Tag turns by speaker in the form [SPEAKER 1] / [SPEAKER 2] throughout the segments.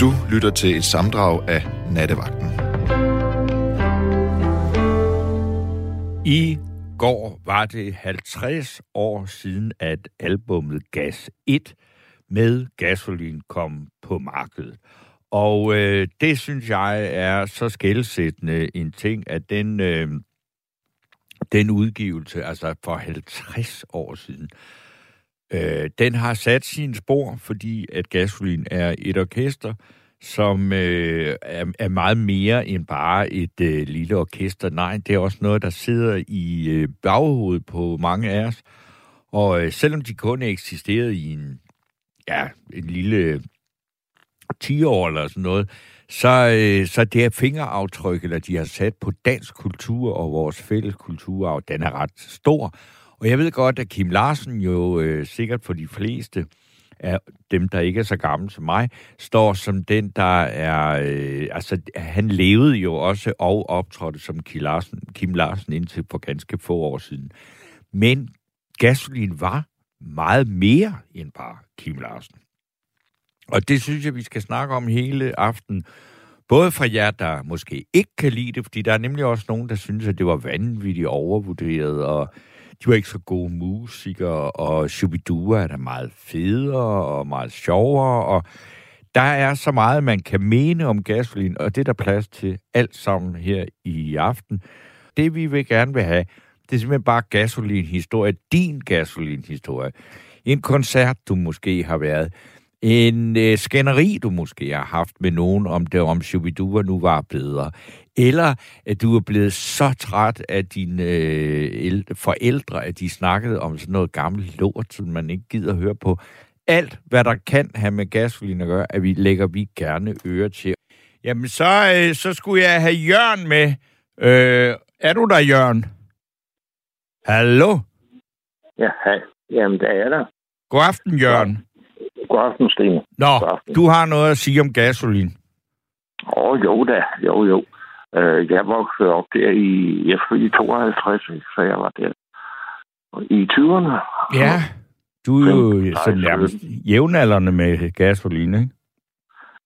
[SPEAKER 1] Du lytter til et samdrag af Nattevagten.
[SPEAKER 2] I går var det 50 år siden, at albummet Gas 1 med gasolin kom på markedet. Og øh, det synes jeg er så skældsættende en ting, at den, øh, den udgivelse, altså for 50 år siden, øh, Øh, den har sat sin spor, fordi at gasolin er et orkester, som øh, er, er meget mere end bare et øh, lille orkester. Nej, det er også noget, der sidder i øh, baghovedet på mange af os. Og øh, selvom de kun eksisterede i en, ja, en lille øh, 10 år eller sådan noget, så, øh, så det er fingeraftryk, eller de har sat på dansk kultur og vores fælles kulturarv, den er ret stor. Og jeg ved godt, at Kim Larsen jo øh, sikkert for de fleste af dem, der ikke er så gamle som mig, står som den, der er... Øh, altså, han levede jo også og optrådte som Kim Larsen, Kim Larsen indtil for ganske få år siden. Men gasolin var meget mere end bare Kim Larsen. Og det synes jeg, vi skal snakke om hele aften. Både fra jer, der måske ikke kan lide det, fordi der er nemlig også nogen, der synes, at det var vanvittigt overvurderet, og de var ikke så gode musikere, og Shubidua er da meget federe og meget sjovere, og der er så meget, man kan mene om gasolin, og det er der plads til alt sammen her i aften. Det vi vil gerne vil have, det er simpelthen bare gasolin-historie, din gasolinhistorie. En koncert, du måske har været en øh, skænderi, du måske har haft med nogen, om det om Shubidua nu var bedre. Eller at du er blevet så træt af dine øh, forældre, at de snakkede om sådan noget gammelt lort, som man ikke gider høre på. Alt, hvad der kan have med gasolin at gøre, at vi lægger vi gerne øre til. Jamen, så, øh, så skulle jeg have Jørgen med. Øh, er du der, Jørgen? Hallo?
[SPEAKER 3] Ja, hej. Jamen, der er der.
[SPEAKER 2] God aften, Jørgen.
[SPEAKER 3] God aften, Stine.
[SPEAKER 2] Nå,
[SPEAKER 3] aften.
[SPEAKER 2] du har noget at sige om gasolin.
[SPEAKER 3] Åh, oh, jo da. Jo, jo. Uh, jeg voksede op der i, jeg i 52, så jeg var der i 20'erne.
[SPEAKER 2] Ja, du er jo så nærmest jævnaldrende med gasolin, ikke?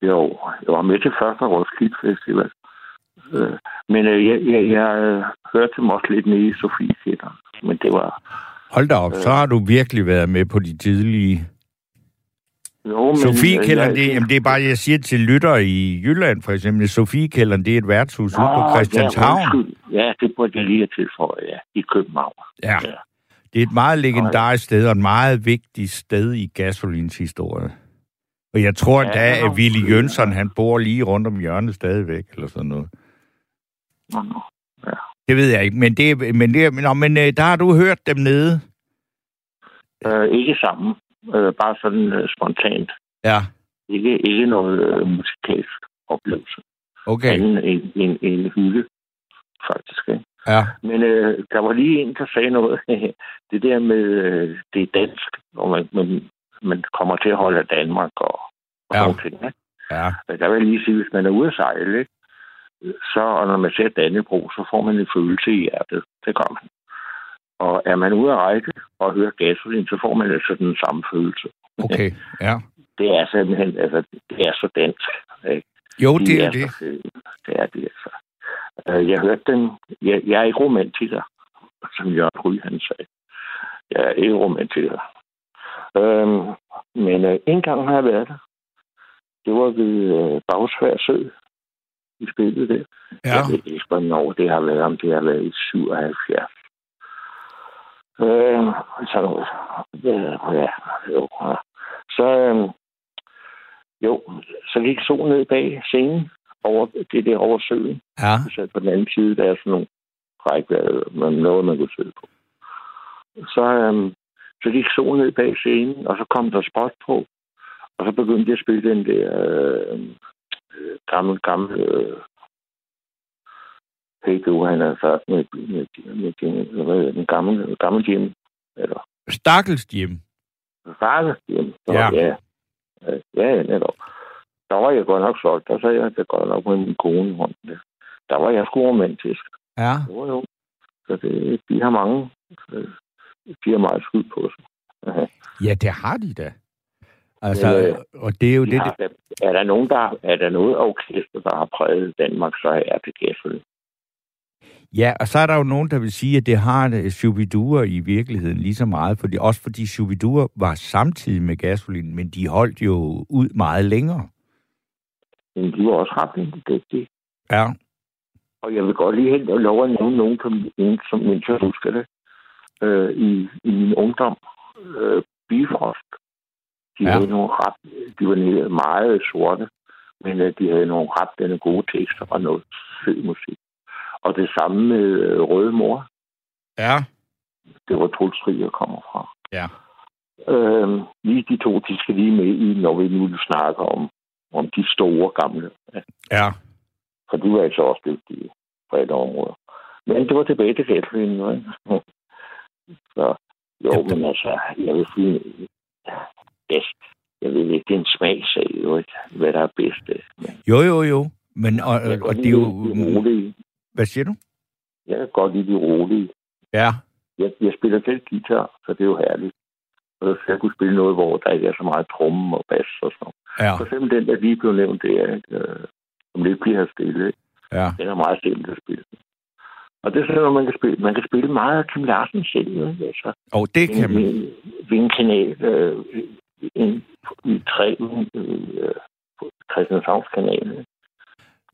[SPEAKER 3] Jo, jeg var med til første Roskilde Festival. Uh, men uh, jeg, jeg, jeg uh, hørte dem også lidt nede i Sofie Men det var...
[SPEAKER 2] Hold da op, så har du virkelig været med på de tidlige...
[SPEAKER 3] Jo, men,
[SPEAKER 2] Sofiekælderen,
[SPEAKER 3] øh,
[SPEAKER 2] det, jamen det er bare, jeg siger til lytter i Jylland for eksempel, Sofiekælderen, det er et værtshus ude på
[SPEAKER 3] Nå,
[SPEAKER 2] Christianshavn.
[SPEAKER 3] Ja, undskyld. ja, det burde jeg lige have tilføjet, ja. I København.
[SPEAKER 2] Ja,
[SPEAKER 3] Ja.
[SPEAKER 2] det er et meget legendarisk sted, og et meget vigtigt sted i gasolins historie. Og jeg tror
[SPEAKER 3] Ja, er
[SPEAKER 2] at Willy Jønsson, han bor lige rundt om hjørnet stadigvæk, eller sådan noget.
[SPEAKER 3] Nå, nå.
[SPEAKER 2] Det ved jeg ikke, men, det, men, det, nå, men øh, der har du hørt dem nede.
[SPEAKER 3] Øh, ikke sammen. Øh, bare sådan øh, spontant.
[SPEAKER 2] Ja,
[SPEAKER 3] Ikke, ikke noget øh, musikalsk oplevelse.
[SPEAKER 2] okay.
[SPEAKER 3] Anden en, en, en hylde, faktisk. Ikke?
[SPEAKER 2] Ja,
[SPEAKER 3] Men øh, der var lige en, der sagde noget. det der med, øh, det er dansk, og man, man, man kommer til at holde af Danmark og, og
[SPEAKER 2] Ja.
[SPEAKER 3] nogle ting. Ikke?
[SPEAKER 2] ja.
[SPEAKER 3] Men der vil jeg lige sige, hvis man er ude at sejle, ikke? så og når man ser Dannebro, så får man en følelse i hjertet. Det gør man. Og er man ude at rejse og høre gasolin, så får man altså den samme følelse.
[SPEAKER 2] Okay, ja.
[SPEAKER 3] Det er simpelthen, altså, det er så dansk. Ikke?
[SPEAKER 2] Jo,
[SPEAKER 3] De
[SPEAKER 2] det er det.
[SPEAKER 3] så fede. Det er det, altså. Øh, Jeg hørte den. Jeg, jeg er ikke romantiker, som Jørgen Ry, han sagde. Jeg er ikke romantiker. Øhm, men øh, en gang har jeg været der. Det var ved øh, Bagsvær Sø. Vi spillede det.
[SPEAKER 2] Ja,
[SPEAKER 3] Jeg ved ikke, hvornår det har været, om det har været i 77. Øh, så noget. Ja, jo. ja. Så, øh, jo, så gik solen ned bag scenen over det der over søen.
[SPEAKER 2] ja.
[SPEAKER 3] Så på den anden side, der er sådan nogle rækværd, med noget, man kunne sidde på. Så, øhm, så gik solen ned bag scenen, og så kom der spot på. Og så begyndte jeg at spille den der øh, øh, gammel, gammel... Øh, du, han er sagt med, med, med, med hvad den gamle, gamle Jim. Eller
[SPEAKER 2] Stakkels Jim.
[SPEAKER 3] Rane Jim.
[SPEAKER 2] Ja.
[SPEAKER 3] Ja, ja, netop. Der var jeg godt nok solgt. Der sagde jeg det godt nok med min kone i hånden. Der. der var jeg sgu romantisk.
[SPEAKER 2] Ja.
[SPEAKER 3] Jo, jo. Så det, de har mange. øh, De har meget skyld på sig. Aha.
[SPEAKER 2] Ja, det har de da. Altså,
[SPEAKER 3] Øh,
[SPEAKER 2] og det er jo
[SPEAKER 3] De
[SPEAKER 2] det,
[SPEAKER 3] har, er, der nogen, der, er der noget orkester, der har præget Danmark, så er det Gasoline.
[SPEAKER 2] Ja, og så er der jo nogen, der vil sige, at det har øh, Shubidua i virkeligheden lige så meget, fordi, også fordi Shubidua var samtidig med gasolin, men de holdt jo ud meget længere.
[SPEAKER 3] Men de var også ret dygtige.
[SPEAKER 2] Ja,
[SPEAKER 3] Og jeg vil godt lige helt lov at nævne nogen, som, som mens jeg husker det, øh, i, i min ungdom. Øh, Bifrost. De
[SPEAKER 2] Ja.
[SPEAKER 3] havde nogle ret, de var meget sorte, men øh, de havde nogle ret denne gode tekster og noget fed musik. Og det samme med øh, Røde Mor.
[SPEAKER 2] ja,
[SPEAKER 3] Det var Truls Trier kommer fra.
[SPEAKER 2] ja.
[SPEAKER 3] Øh, lige de to, de skal lige med i, når vi nu snakker om, om de store gamle. Ja.
[SPEAKER 2] Ja,
[SPEAKER 3] For de var altså også dygtige på alle områder. Men det var tilbage til Kathleen, nu, ikke? Så jo,
[SPEAKER 2] Ja,
[SPEAKER 3] men altså, jeg vil sige, bedst. Jeg ved ikke, det er en smagsag, jo ikke? Hvad der er bedst. øh. Men
[SPEAKER 2] jo, jo, jo. Men, og, og
[SPEAKER 3] godt
[SPEAKER 2] det er jo...
[SPEAKER 3] lide de rolige.
[SPEAKER 2] Hvad siger du?
[SPEAKER 3] Jeg kan godt lide de rolige.
[SPEAKER 2] Ja,
[SPEAKER 3] Jeg, jeg spiller selv guitar, så det er jo herligt. Og så jeg kunne spille noget, hvor der ikke er så meget tromme og bas og sådan noget.
[SPEAKER 2] ja,
[SPEAKER 3] For eksempel den, der lige blev nævnt, det er? Øh, om lidt bliver stille. Ikke?
[SPEAKER 2] ja.
[SPEAKER 3] Den er meget simpelt at spille. Og det er sådan, at man kan spille, man kan spille meget af Kim Larsen selv. Ikke? Altså,
[SPEAKER 2] Og det kan man...
[SPEAKER 3] Ved en kanal, øh, en, i tre, øh, på Christianshavns kanal.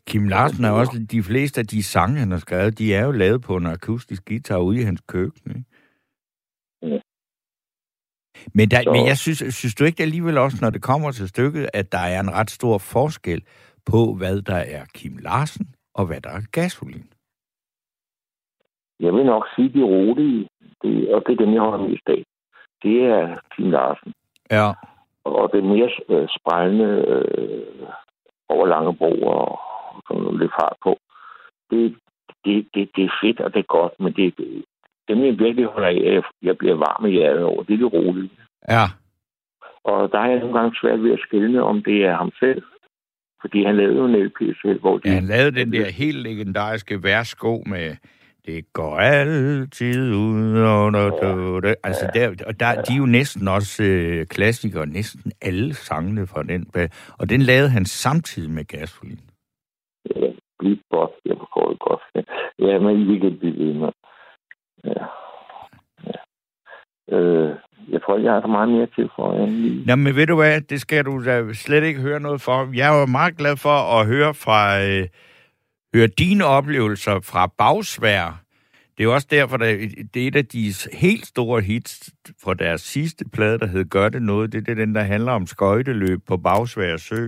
[SPEAKER 2] Kim Larsen er også... De fleste af de sange, han har skrevet, de er jo lavet på en akustisk guitar ude i hans køkken, ikke?
[SPEAKER 3] Ja.
[SPEAKER 2] Men, der,
[SPEAKER 3] Så-
[SPEAKER 2] men jeg synes, synes du ikke alligevel også, når det kommer til stykket, at der er en ret stor forskel på, hvad der er Kim Larsen og hvad der er gasolin?
[SPEAKER 3] Jeg vil nok sige, de rolige, det, og det er dem, jeg holder mest af. Det er Kim Larsen.
[SPEAKER 2] Ja,
[SPEAKER 3] Og det er mere øh, spejlende øh, over lange broer og sådan lidt fart på. Det, det, det, det er fedt, og det er godt, men det, dem, jeg virkelig holder af, jeg- bliver varm i hjertet over, det er det rolige.
[SPEAKER 2] ja,
[SPEAKER 3] Og der er jeg nogle gange svært ved at skille, om det er ham selv. Fordi han lavede jo en LP selv, hvor de...
[SPEAKER 2] ja han lavede den der helt legendariske værsko med det går altid ud under det. Altså, der, og der, de er jo næsten også øh, klassikere, næsten alle sangene fra den. Og den lavede han samtidig med gasolin.
[SPEAKER 3] Blive godt, jeg forstår det godt. Ja, men I kan blive ved med. Ja. ja. Øh, jeg tror ikke, jeg har så meget mere til for end lige.
[SPEAKER 2] Nå, men ved du hvad, det skal du da slet ikke høre noget for. Jeg var meget glad for at høre fra øh, høre dine oplevelser fra Bagsvær. Det er jo også derfor, at det er et af de helt store hits fra deres sidste plade, der hed Gør det noget. Det er den, der handler om skøjteløb på Bagsvær Sø.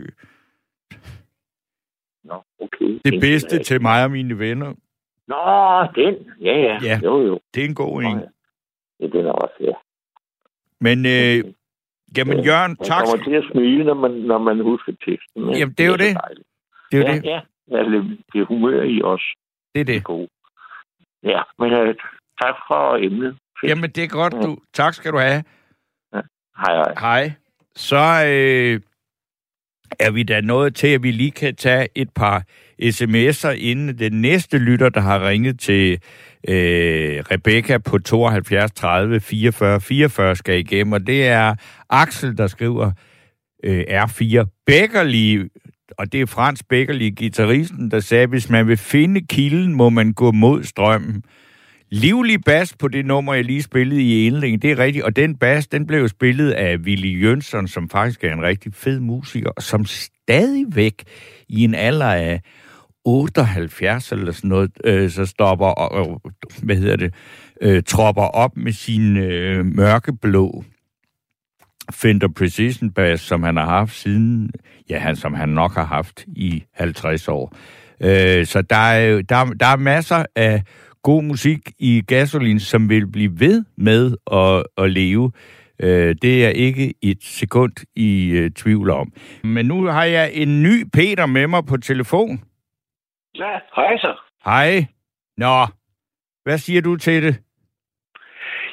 [SPEAKER 3] Okay.
[SPEAKER 2] Det bedste til mig og mine venner.
[SPEAKER 3] Nå, den. Ja, ja.
[SPEAKER 2] Ja.
[SPEAKER 3] Jo, jo.
[SPEAKER 2] Det er en god en.
[SPEAKER 3] ja. ja, den er også, ja.
[SPEAKER 2] Men, øh, jamen
[SPEAKER 3] Ja,
[SPEAKER 2] Jørgen,
[SPEAKER 3] Man
[SPEAKER 2] tak.
[SPEAKER 3] kommer til at smile, når man, når man husker teksten. ikke?
[SPEAKER 2] Jamen, det er jo det.
[SPEAKER 3] dejligt.
[SPEAKER 2] Det er jo
[SPEAKER 3] ja,
[SPEAKER 2] det.
[SPEAKER 3] Ja, ja. Altså, det er humør i os.
[SPEAKER 2] Det er
[SPEAKER 3] Det er
[SPEAKER 2] det.
[SPEAKER 3] gode. Ja, men uh, tak for emnet.
[SPEAKER 2] Jamen, det er godt, du. Tak skal du have.
[SPEAKER 3] Hej, hej.
[SPEAKER 2] Hej. Så øh, er vi da nået til, at vi lige kan tage et par sms'er, inden den næste lytter, der har ringet til øh, Rebecca på 72 30 44 44 skal igennem, og det er Axel, der skriver øh, R4 Beckerli, og det er Frans Beckerli, gitarristen, der sagde, hvis man vil finde kilden, må man gå mod strømmen. Livlig bas på det nummer, jeg lige spillede i Enling, det er rigtigt. Og den bas, den blev jo spillet af Willy Jønsson, som faktisk er en rigtig fed musiker, og som stadigvæk i en alder af 78 eller sådan noget, øh, så stopper, og, øh, hvad hedder det, øh, tropper op med sin øh, mørkeblå Fender Precision Bass, som han har haft siden, ja, han, som han nok har haft i 50 år. Øh, så der er, der, der er masser af god musik i Gasolin, som vil blive ved med at, at leve. Øh, det er ikke et sekund i øh, tvivl om. Men nu har jeg en ny Peter med mig på telefon.
[SPEAKER 4] Ja, hej så.
[SPEAKER 2] Hej. Nå, hvad siger du til det?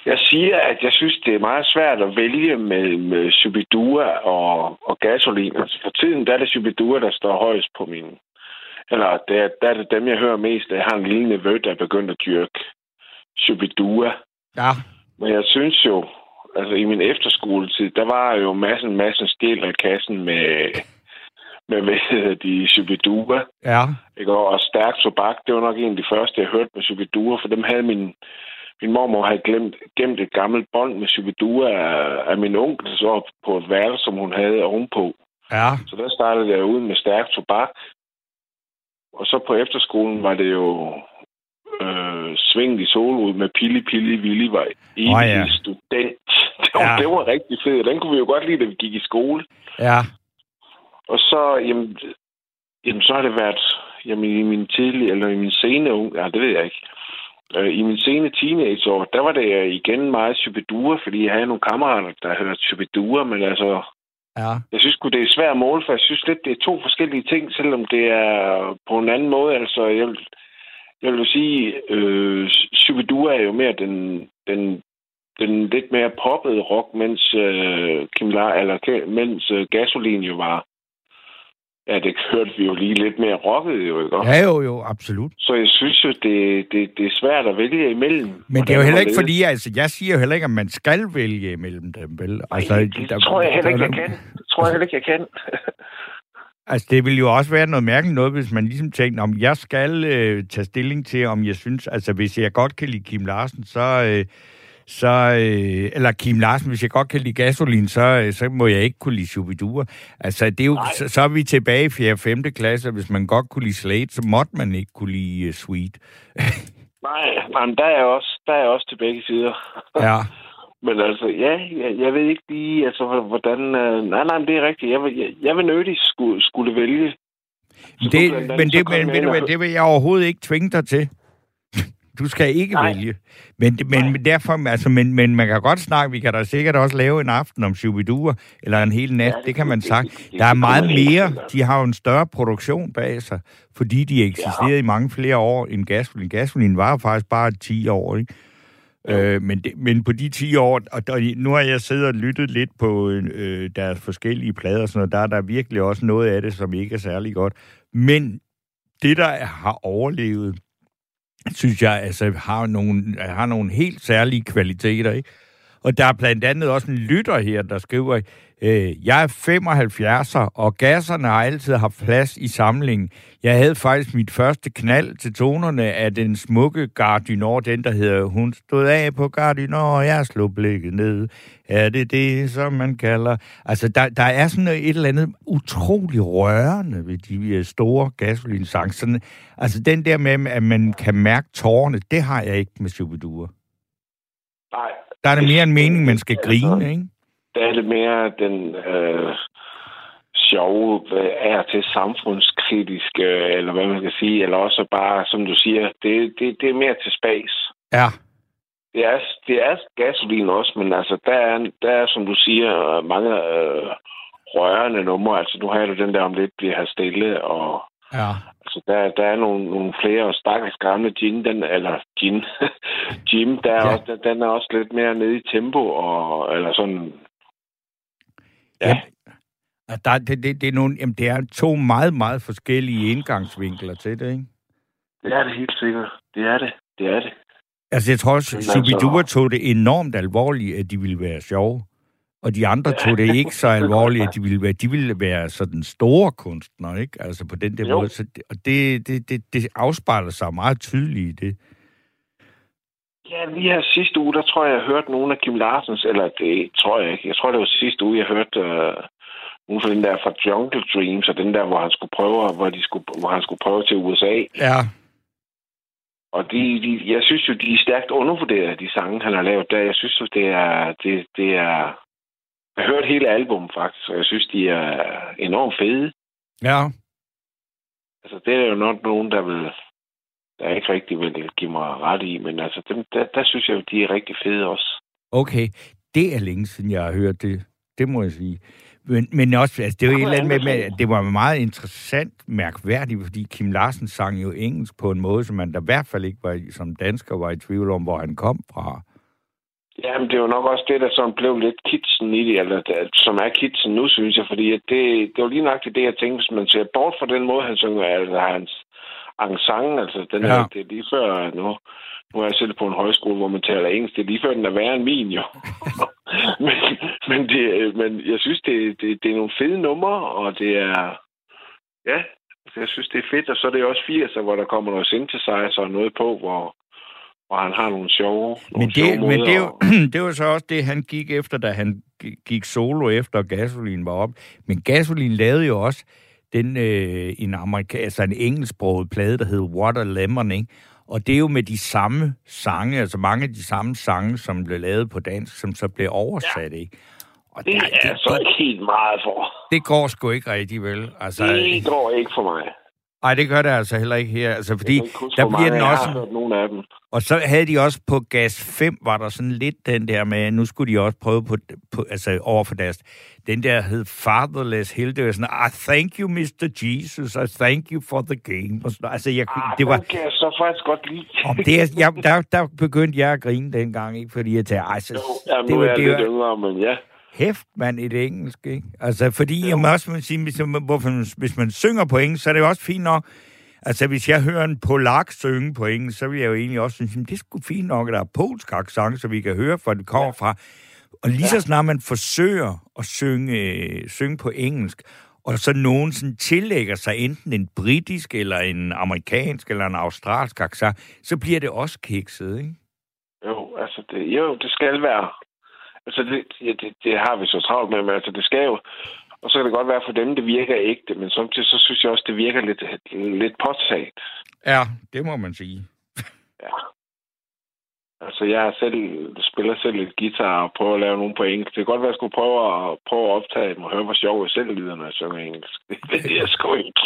[SPEAKER 4] Jeg siger, at jeg synes, det er meget svært at vælge med Subidua og, og gasolin. Altså for tiden der er det Subidua, der står højst på min... Eller det er, der er det dem, jeg hører mest. Jeg har en lille nevø, der er begyndt at dyrke Subidua.
[SPEAKER 2] Ja,
[SPEAKER 4] Men jeg synes jo, altså i min efterskoletid, der var jo massen, massen stjæl af kassen med, med, hvad hedder de, Shubidua.
[SPEAKER 2] Ja.
[SPEAKER 4] Ikke? Og stærk tobak, det var nok en af de første, jeg hørte med Shubidua, for dem havde min, min mormor havde glemt, gemt et gammelt bånd med Shubidua af, af min onkel, så på et værelse, som hun havde ovenpå.
[SPEAKER 2] Ja.
[SPEAKER 4] Så der startede jeg ud med stærk tobak. Og så på efterskolen var det jo øh, svinget i solrud med Pili Pili Willy var evig
[SPEAKER 2] Åh, ja.
[SPEAKER 4] student. Det var,
[SPEAKER 2] Ja.
[SPEAKER 4] det var rigtig fedt. Den kunne vi jo godt lide, da vi gik i skole.
[SPEAKER 2] Ja.
[SPEAKER 4] Og så, jamen, jamen, så har det været jamen, i min tidlige, eller i min sene unge, ja, det ved jeg ikke. Øh, I min sene teenageår, der var det igen meget Shubidua, fordi jeg havde nogle kammerater, der hørte Shubidua, men altså,
[SPEAKER 2] Ja.
[SPEAKER 4] jeg synes det er svært at måle, for jeg synes lidt, det er to forskellige ting, selvom det er på en anden måde. Altså, jeg vil, jeg vil sige, øh, Shubidua er jo mere den, den, den lidt mere poppede rock, mens, øh, Kim La, eller, mens øh, Gasolin jo var, ja, det hørte vi jo lige lidt mere rocket jo, ikke?
[SPEAKER 2] Ja, jo, jo, absolut.
[SPEAKER 4] Så jeg synes jo, det, det, det er svært at vælge imellem.
[SPEAKER 2] Men det er jo heller ikke fordi, altså, jeg siger jo heller ikke, at man skal vælge imellem dem, vel? Altså,
[SPEAKER 4] det, det
[SPEAKER 2] der-
[SPEAKER 4] tror jeg heller ikke, jeg kan. Det tror jeg heller ikke, jeg kan.
[SPEAKER 2] Altså, det vil jo også være noget mærkeligt noget, hvis man ligesom tænker, om jeg skal øh, tage stilling til, om jeg synes, altså hvis jeg godt kan lide Kim Larsen, så, øh, så øh, eller Kim Larsen, hvis jeg godt kan lide Gasolin, så, øh, så må jeg ikke kunne lide Shubidua. Altså, det er jo, så, så er vi tilbage i 4. og 5. klasse, og hvis man godt kunne lide Slade, så måtte man ikke kunne lide uh, Sweet.
[SPEAKER 4] Nej, men der er også, der er også til begge sider.
[SPEAKER 2] Ja.
[SPEAKER 4] Men altså, ja, jeg, jeg ved ikke lige, altså, hvordan... Øh, nej, nej, det er rigtigt. Jeg vil, jeg, jeg vil nødigt skulle, skulle vælge. Så
[SPEAKER 2] Det, men det, men, ved du hvad, det vil jeg overhovedet ikke tvinge dig til. Du skal ikke
[SPEAKER 4] Nej.
[SPEAKER 2] vælge. Men, men, derfor, altså, men, men man kan godt snakke, vi kan da sikkert også lave en aften om Shubidua, eller en hel nat,
[SPEAKER 4] Ja,
[SPEAKER 2] ja,
[SPEAKER 4] det
[SPEAKER 2] det kan man sagt. Der er meget mere, de har jo en større produktion bag sig, fordi de eksisterede i mange flere år end Gasolin. Gasolin var faktisk bare 10 år, ikke? Øh, men, det, men på de 10 år, og der, nu har jeg siddet og lyttet lidt på øh, deres forskellige plader, og sådan noget, der er der virkelig også noget af det, som ikke er særlig godt. Men det, der har overlevet, synes jeg, altså, har nogle, har nogle helt særlige kvaliteter, ikke? Og der er blandt andet også en lytter her, der skriver, øh, jeg er 75'er, og gasserne har altid haft plads i samlingen. Jeg havde faktisk mit første knald til tonerne af den smukke Gardinor, den der hedder Hun stod af på Gardinor, og jeg slog blikket ned. Er det det, som man kalder... Altså, der, der er sådan et eller andet utrolig rørende ved de øh, store gasolinsange. Sådan, altså, den der med, at man kan mærke tårerne, det har jeg ikke med Shubidua.
[SPEAKER 4] Nej,
[SPEAKER 2] Der er det mere en mening, man skal
[SPEAKER 4] Altså,
[SPEAKER 2] grine, ikke?
[SPEAKER 4] Der er det mere den øh, sjove, er til samfundskritiske, eller hvad man kan sige, eller også bare, som du siger, det, det, det er mere til spas.
[SPEAKER 2] Ja,
[SPEAKER 4] Det er, det er gasolin også, men altså, der er, der er som du siger, mange øh, rørende numre. Altså, nu har du den der om lidt bliver her stille, og
[SPEAKER 2] ja.
[SPEAKER 4] altså, der, der er nogle, nogle flere, og stakkels gamle gin, den, eller gin, Jim, der er
[SPEAKER 2] Ja.
[SPEAKER 4] også, den- den er også lidt mere nede i tempo, og, eller sådan,
[SPEAKER 2] ja. Og Der, det, det, det, er nogle, jamen, det er to meget, meget forskellige indgangsvinkler til det, ikke?
[SPEAKER 4] det er det helt sikkert. Det er det. Det er det.
[SPEAKER 2] Altså, jeg tror også,
[SPEAKER 4] Men altså-
[SPEAKER 2] tog det enormt alvorligt, at de ville være sjove. Og de andre tog det ikke så alvorligt, at de ville være, de ville være sådan store kunstnere, ikke? Altså på den der
[SPEAKER 4] Jo.
[SPEAKER 2] måde. Så det, og det, det, det, det afspejler sig meget tydeligt i det.
[SPEAKER 4] Ja, lige her sidste uge, der tror jeg, jeg hørte nogle af Kim Larsens, eller det tror jeg ikke. Jeg tror, det var sidste uge, jeg hørte øh, nogle fra den der fra Jungle Dreams, og den der, hvor han skulle prøve, hvor, de skulle, hvor han skulle prøve til USA.
[SPEAKER 2] Ja,
[SPEAKER 4] Og de, de, jeg synes jo, de er stærkt undervurderet, de sange, han har lavet der. Jeg synes jo, det er... Det, det er jeg har hørt hele album faktisk, og jeg synes, de er enormt fede.
[SPEAKER 2] ja.
[SPEAKER 4] Altså, det er jo nok nogen, der vil der ikke rigtig vil give mig ret i, men altså, dem, der, der synes jeg de er rigtig fede også.
[SPEAKER 2] Okay, det er længe siden, jeg har hørt det. Det må jeg sige. Men, men også, altså, det var et eller andet med, det var meget interessant, mærkværdigt, fordi Kim Larsen sang jo engelsk på en måde, som man da i hvert fald ikke var, som dansker var i tvivl om, hvor han kom fra.
[SPEAKER 4] Jamen, det er jo nok også det, der sådan blev lidt kitsen i det, eller som er kitsen nu, synes jeg, fordi det, det var lige nok det, jeg tænkte, hvis man ser bort fra den måde, han synger, altså hans ensemble, altså den
[SPEAKER 2] ja.
[SPEAKER 4] det er lige før nu. Nu er jeg selv på en højskole, hvor man taler engelsk. Det er lige før, den er værre end min, jo. men, men, det, men jeg synes, det, det, det er nogle fede numre, og det er... Ja, jeg synes, det er fedt. Og så er det også 80'er, hvor der kommer noget synthesizer og noget på, hvor, hvor han har nogle sjove nogle
[SPEAKER 2] Men, det,
[SPEAKER 4] sjove
[SPEAKER 2] men det, jo, det var så også det, han gik efter, da han gik solo efter Gasolin var op. Men Gasolin lavede jo også den, øh, en, amerika, altså en engelsksproget plade, der hed Water Lemon, ikke? Og det er jo med de samme sange, altså mange af de samme sange, som blev lavet på dansk, som så blev oversat, ja. ikke? Og
[SPEAKER 4] Det
[SPEAKER 2] der-
[SPEAKER 4] er så ikke helt meget for.
[SPEAKER 2] det går sgu ikke rigtig vel. Altså,
[SPEAKER 4] Det går ikke for mig.
[SPEAKER 2] Nej, det gør det altså heller ikke her. Altså, fordi
[SPEAKER 4] huske,
[SPEAKER 2] der bliver den også...
[SPEAKER 4] har nogle af dem.
[SPEAKER 2] Og så havde de også på Gas 5, var der sådan lidt den der med, nu skulle de også prøve på, på altså over for deres, den der hed Fatherless Hill, det var sådan, ah, thank you, Mr. Jesus, I thank you for the game. Og sådan, altså, jeg,
[SPEAKER 4] Ah,
[SPEAKER 2] det var,
[SPEAKER 4] kan jeg så faktisk godt lide.
[SPEAKER 2] om det er, jeg, der, der begyndte jeg at grine dengang, ikke? Fordi jeg tænkte, ej, så,
[SPEAKER 4] Jo, jamen,
[SPEAKER 2] det
[SPEAKER 4] nu
[SPEAKER 2] var,
[SPEAKER 4] er jeg
[SPEAKER 2] det
[SPEAKER 4] lidt
[SPEAKER 2] var,
[SPEAKER 4] yngre, men ja.
[SPEAKER 2] Hæft man i det engelske, ikke? Altså, fordi jeg må også sige, hvis, man- hvorfor, hvis man synger på engelsk, så er det jo også fint nok. Altså, hvis jeg hører en polak synge på engelsk, så vil jeg jo egentlig også synes, at det er sgu fint nok, at der er polsk accent, så vi kan høre, hvor det kommer fra. Og lige så snart man forsøger at synge, øh, synge på engelsk, og så nogen sådan tillægger sig enten en britisk, eller en amerikansk, eller en australsk accent, så bliver det også kikset, ikke?
[SPEAKER 4] Jo, altså, det, jo, det skal være. Altså, det, det, det har vi så travlt med, men altså, det skal jo... Og så kan det godt være for dem, det virker ægte, men samtidig så synes jeg også, det virker lidt, lidt påtaget.
[SPEAKER 2] Ja, det må man sige.
[SPEAKER 4] Ja. Altså, jeg selv, spiller selv lidt guitar og prøver at lave nogen på engelsk. Det kan godt være, at jeg skulle prøve at, prøve at optage dem og høre, hvor sjov jeg selv lyder, når jeg synger engelsk. Det er jeg sgu ikke.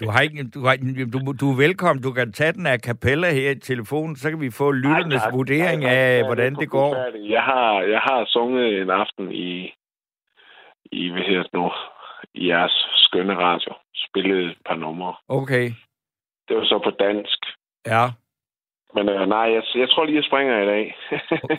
[SPEAKER 2] Du, har ikke, du, har, du, du er velkommen. Du kan tage den af kapella her i telefonen, så kan vi få lytternes
[SPEAKER 4] Nej,
[SPEAKER 2] vurdering
[SPEAKER 4] Nej, tak.
[SPEAKER 2] af,
[SPEAKER 4] Jeg er
[SPEAKER 2] hvordan det
[SPEAKER 4] for
[SPEAKER 2] går.
[SPEAKER 4] Jeg har, jeg har sunget en aften i, i hvad hedder det nu, i jeres skønne radio. Spillet et par numre.
[SPEAKER 2] Okay,
[SPEAKER 4] Det var så på dansk.
[SPEAKER 2] ja.
[SPEAKER 4] Men øh, nej, jeg, jeg tror lige, jeg springer i dag.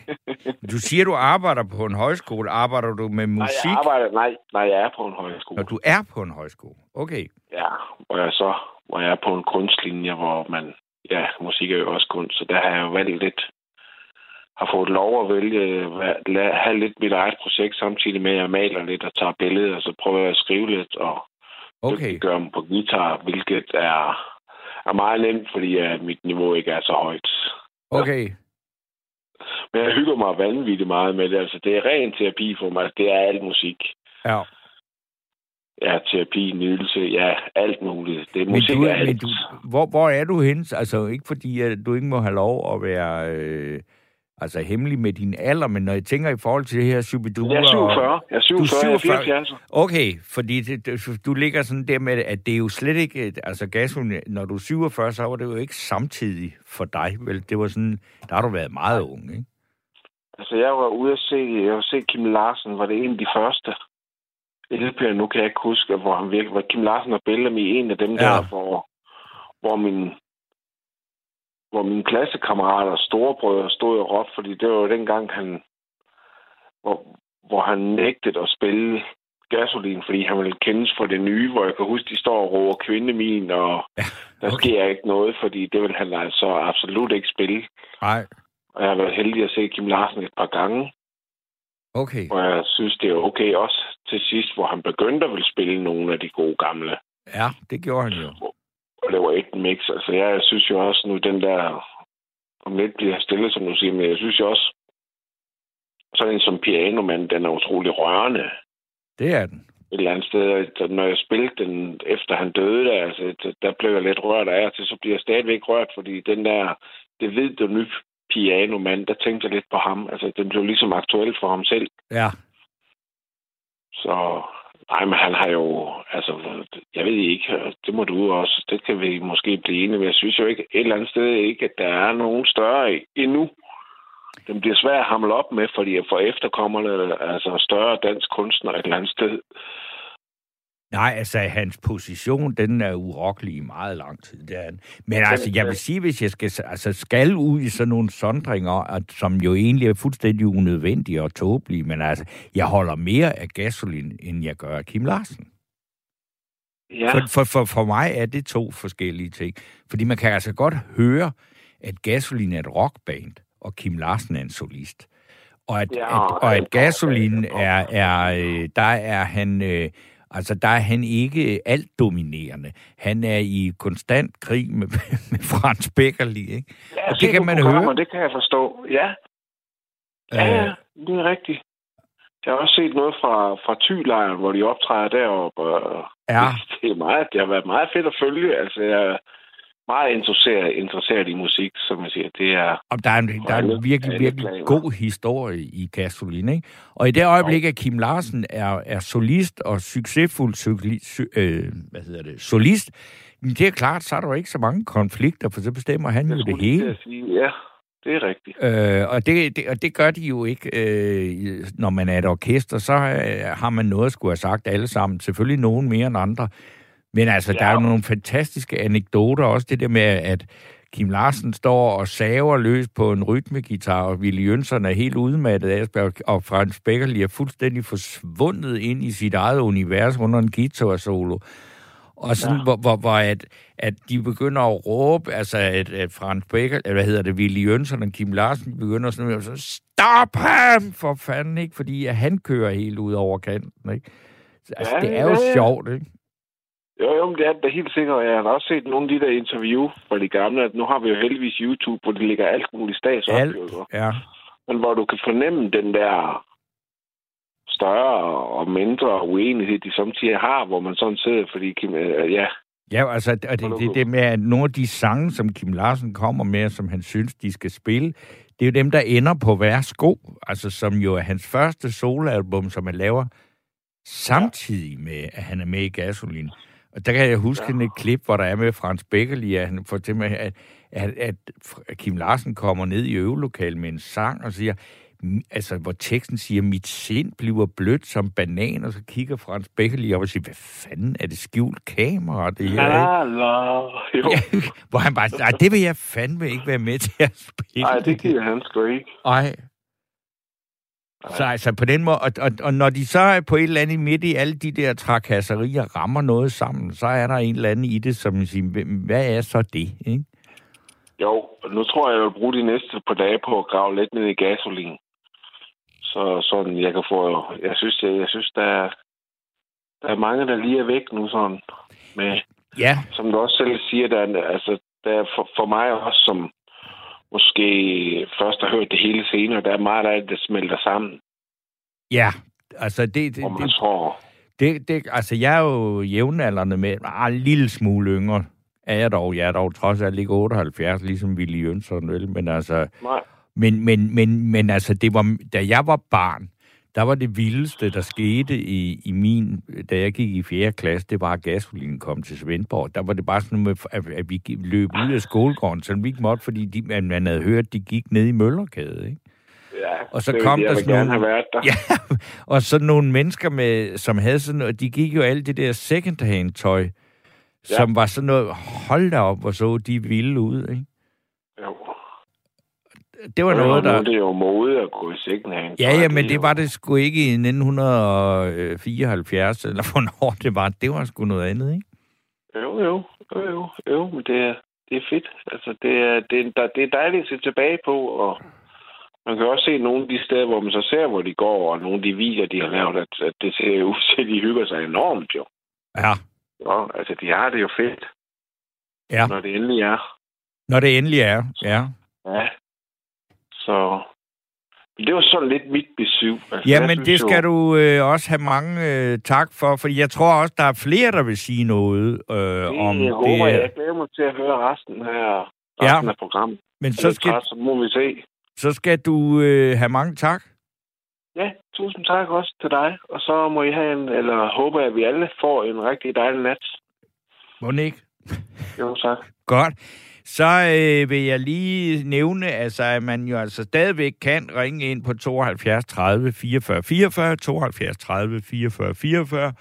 [SPEAKER 2] Du siger, du arbejder på en højskole. Arbejder du med
[SPEAKER 4] nej,
[SPEAKER 2] musik,
[SPEAKER 4] jeg arbejder, nej, nej, jeg er på en højskole.
[SPEAKER 2] når du er på en højskole? Okay.
[SPEAKER 4] Ja, hvor jeg så hvor jeg er på en kunstlinje, hvor man, ja, musik er jo også kunst, så der har jeg jo valgt lidt, har fået lov at vælge, la- have lidt mit eget projekt, samtidig med, at jeg maler lidt og tager billeder, og så prøver jeg at skrive lidt, og
[SPEAKER 2] Okay.
[SPEAKER 4] gør dem på guitar, hvilket er, er meget nemt, fordi at mit niveau ikke er så højt.
[SPEAKER 2] Okay.
[SPEAKER 4] Men jeg hygger mig vanvittigt meget med det. Altså, det er ren terapi for mig. Det er alt musik.
[SPEAKER 2] Ja.
[SPEAKER 4] Ja, terapi, nydelse, ja, alt muligt. Det er
[SPEAKER 2] Men,
[SPEAKER 4] musik
[SPEAKER 2] du,
[SPEAKER 4] er alt.
[SPEAKER 2] men du, hvor, hvor er du henne? Altså, ikke fordi, at du ikke må have lov at være øh, altså, hemmelig med din alder, men når jeg tænker i forhold til det her Shubidua...
[SPEAKER 4] Jeg er 47.
[SPEAKER 2] Og,
[SPEAKER 4] Jeg er 47, jeg er
[SPEAKER 2] 47.
[SPEAKER 4] 74.
[SPEAKER 2] okay, fordi det, det, du ligger sådan der med, at det er jo slet ikke... Altså, gasoline, når du er 47, så var det jo ikke samtidig for dig, vel? Det var sådan... Der har du været meget ung, ikke?
[SPEAKER 4] Altså, jeg var ude at se, jeg var se Kim Larsen, var det en af de første LP'er, nu kan jeg ikke huske, hvor han virkelig var Kim Larsen og Bellamy, en af dem
[SPEAKER 2] Ja.
[SPEAKER 4] der, hvor, hvor min hvor mine klassekammerater og storebrødre stod og råbte, fordi det var jo dengang, han, hvor, hvor han nægtede at spille gasolin, fordi han ville kendes for det nye, hvor jeg kan huske, de står og råber kvindemin, og
[SPEAKER 2] Ja,
[SPEAKER 4] der
[SPEAKER 2] okay.
[SPEAKER 4] sker ikke noget, fordi det vil han altså absolut ikke spille.
[SPEAKER 2] Nej.
[SPEAKER 4] Og jeg har været heldig at se Kim Larsen et par gange,
[SPEAKER 2] Okay.
[SPEAKER 4] og jeg synes, det er okay også til sidst, hvor han begyndte at ville spille nogle af de gode gamle.
[SPEAKER 2] Ja, det gjorde han jo.
[SPEAKER 4] Og det var ikke mix. Altså, jeg synes jo også nu, den der... Om lidt bliver stille, som du siger, men jeg synes jo også, sådan en som Pianomand, den er utrolig rørende
[SPEAKER 2] Det er den.
[SPEAKER 4] et eller andet sted. Og Når jeg spillede den, efter han døde, der, altså, der- blev jeg lidt rørt af, og til så bliver jeg stadigvæk rørt, fordi den der, det ved du nu, pianomand, der tænkte jeg lidt på ham. Altså, den blev ligesom aktuel for ham selv.
[SPEAKER 2] Ja.
[SPEAKER 4] Så, nej, men han har jo, altså, jeg ved ikke, det må du også, det kan vi måske blive enige med. Jeg synes jo ikke, et eller andet sted ikke, at der er nogen større endnu. Det bliver svært at hamle op med, fordi for efterkommerne, altså større dansk kunstner et eller andet sted.
[SPEAKER 2] Nej, altså hans position, den er urokkelig i meget lang tid. Det er den. Men altså, jeg vil sige, hvis jeg skal, altså, skal ud i sådan nogle sondringer, at, som jo egentlig er fuldstændig unødvendige og tåbelige, men altså, jeg holder mere af gasolin, end jeg gør af Kim Larsen.
[SPEAKER 4] Ja,
[SPEAKER 2] For, for, for, for mig er det to forskellige ting. Fordi man kan altså godt høre, at Gasolin er et rockband, og Kim Larsen er en solist. Og at,
[SPEAKER 4] Ja,
[SPEAKER 2] at, og at Gasolin er, er øh, der er han... Øh, Altså, der er han ikke alt dominerende. Han er i konstant krig med, med Frans Beckerli, ikke?
[SPEAKER 4] Ja,
[SPEAKER 2] Og det kan man høre.
[SPEAKER 4] Det kan jeg forstå, ja. Ja,
[SPEAKER 2] Øh,
[SPEAKER 4] ja, det er rigtigt. Jeg har også set noget fra, fra Thylejren, hvor de optræder deroppe. Og
[SPEAKER 2] Ja.
[SPEAKER 4] Det, er meget, det har været meget fedt at følge. Altså, jeg meget interesseret, interesseret i musik, som jeg siger. Det er...
[SPEAKER 2] Og der er en, der er en virkelig, virkelig
[SPEAKER 4] planer.
[SPEAKER 2] god historie i Gasolin, ikke? Og i det øjeblik, at Kim Larsen er, er solist og succesfuld soli, sy, øh, hvad hedder det, solist, men det er klart, så er der jo ikke så mange konflikter, for så bestemmer han jo det
[SPEAKER 4] lige til
[SPEAKER 2] hele.
[SPEAKER 4] Sige, ja, det er rigtigt.
[SPEAKER 2] Øh, og, det, det, og det gør de jo ikke, øh, når man er et orkester, så øh, har man noget at skulle have sagt alle sammen. Selvfølgelig nogen mere end andre. Men altså, ja. der er jo nogle fantastiske anekdoter, også det der med, at Kim Larsen står og saver løs på en rytmegitar, og Willy Jønsson er helt udmattet af, og Frans Beckerli er fuldstændig forsvundet ind i sit eget univers under en guitar-solo. Og sådan, ja. Hvor, hvor, hvor at, at de begynder at råbe, altså at, at Frans Becker, eller hvad hedder det, Willy Jønsson og Kim Larsen de begynder sådan at sige, stop ham for fanden, ikke? Fordi at han kører helt ud over kanten, ikke? Altså,
[SPEAKER 4] Ja,
[SPEAKER 2] det er jo
[SPEAKER 4] ja, ja.
[SPEAKER 2] sjovt, ikke?
[SPEAKER 4] Jo, jo, men det er det da helt sikkert. Jeg har også set nogle af de der interview fra de gamle. at Nu har vi jo heldigvis YouTube, hvor de ligger alt muligt stats op.
[SPEAKER 2] Alt, ja.
[SPEAKER 4] Men hvor du kan fornemme den der større og mindre uenighed, de samtidig har, hvor man sådan sidder, fordi Kim, øh, ja,
[SPEAKER 2] Ja, altså, og det, det, det med, at nogle af de sange, som Kim Larsen kommer med, som han synes, de skal spille, det er jo dem, der ender på hver sko, altså som jo er hans første soloalbum, som han laver samtidig med, at han er med i Gasolin. Og der kan jeg huske ja. et klip, hvor der er med Frans Beckerli, at han fortæller, at, at, at Kim Larsen kommer ned i øvelokalet med en sang og siger, "M- altså, hvor teksten siger, mit sind bliver blødt som banan, og så kigger Frans Beckerli op og siger, hvad fanden er det skjult kamera, det her,
[SPEAKER 4] la, jo.
[SPEAKER 2] Ja, hvor han bare, nej, det vil jeg fandme ikke være med til at spille.
[SPEAKER 4] Nej, det giver han sgu ikke.
[SPEAKER 2] Ej. Så altså på den måde, og, og, og når de så er på et eller andet midt i alle de der trakasserier rammer noget sammen, så er der en eller anden i det, som siger, "Hvem- hvad er så det, ikke?
[SPEAKER 4] Jo, nu tror jeg, jeg vil bruge de næste par dage på at grave lidt ned i gasolin. Så sådan, jeg kan få... Jeg synes, jeg, jeg synes der, er, der er mange, der lige er væk nu sådan. Med,
[SPEAKER 2] Ja,
[SPEAKER 4] som du også selv siger, der, er- altså, der er for, for mig også, som måske først har hørt det hele senere, der er meget af det, der smelter sammen,
[SPEAKER 2] ja. Altså, det, det,
[SPEAKER 4] og man
[SPEAKER 2] det,
[SPEAKER 4] tror,
[SPEAKER 2] det, det, altså, jeg er jo jævnaldrende med, ah, en lille smule yngre er jeg dog. Jeg er dog trods alt ikke 78, ligesom Willy Jønsson, vel? Men altså,
[SPEAKER 4] nej,
[SPEAKER 2] Men, men, men, men altså, det var, da jeg var barn, der var det vildeste, der skete i, i min, da jeg gik i 4. klasse, det var, at gasolinen kom til Svendborg. Der var det bare sådan med, at, at vi løb ud af skolegården, så vi ikke måtte, fordi de, man, man havde hørt, at de gik ned i Møllerkade, ikke?
[SPEAKER 4] ja,
[SPEAKER 2] Og så
[SPEAKER 4] det,
[SPEAKER 2] kom
[SPEAKER 4] jeg
[SPEAKER 2] der sådan nogle-
[SPEAKER 4] have været der.
[SPEAKER 2] Ja, og så nogle mennesker, med, som havde sådan noget, de gik jo alt det der second-hand tøj, ja. som var sådan noget, hold da op, hvor så de vilde ud, ikke? Det var noget,
[SPEAKER 4] nu
[SPEAKER 2] der...
[SPEAKER 4] er det jo mode at gå i second hand.
[SPEAKER 2] Ja, ja, men det var det sgu ikke i 1974, eller hvornår det var. Det var sgu noget andet, ikke?
[SPEAKER 4] Jo, jo, jo, jo, jo, men det er, det er fedt. Altså, det er, det, er, der- det er dejligt at se tilbage på, og man kan også se nogle af de steder, hvor man så ser, hvor de går, og nogle af de videoer, de har lavet, at, at det ser ud til, at de hygger sig enormt, jo.
[SPEAKER 2] Ja.
[SPEAKER 4] Ja, altså, de har det jo fedt,
[SPEAKER 2] Ja,
[SPEAKER 4] når det endelig er.
[SPEAKER 2] når det endelig er. Ja,
[SPEAKER 4] Ja. Så det var sådan lidt mit besøg. Altså,
[SPEAKER 2] ja men det skal
[SPEAKER 4] jo,
[SPEAKER 2] du øh, også have mange øh, tak for, for jeg tror også, der er flere, der vil sige noget øh, om
[SPEAKER 4] jeg håber,
[SPEAKER 2] det.
[SPEAKER 4] jeg glæder mig til at høre resten her,
[SPEAKER 2] Ja.
[SPEAKER 4] resten af programmet.
[SPEAKER 2] Men
[SPEAKER 4] Så,
[SPEAKER 2] skal,
[SPEAKER 4] så må vi se.
[SPEAKER 2] så skal du øh, have mange tak.
[SPEAKER 4] Ja, tusind tak også til dig. Og så må I have en, eller håber jeg, at vi alle får en rigtig dejlig nat.
[SPEAKER 2] Må ikke?
[SPEAKER 4] Jo, tak.
[SPEAKER 2] Godt. Så øh, vil jeg lige nævne, altså, at man jo altså stadigvæk kan ringe ind på 72 30 44 44, 72 30 44 44.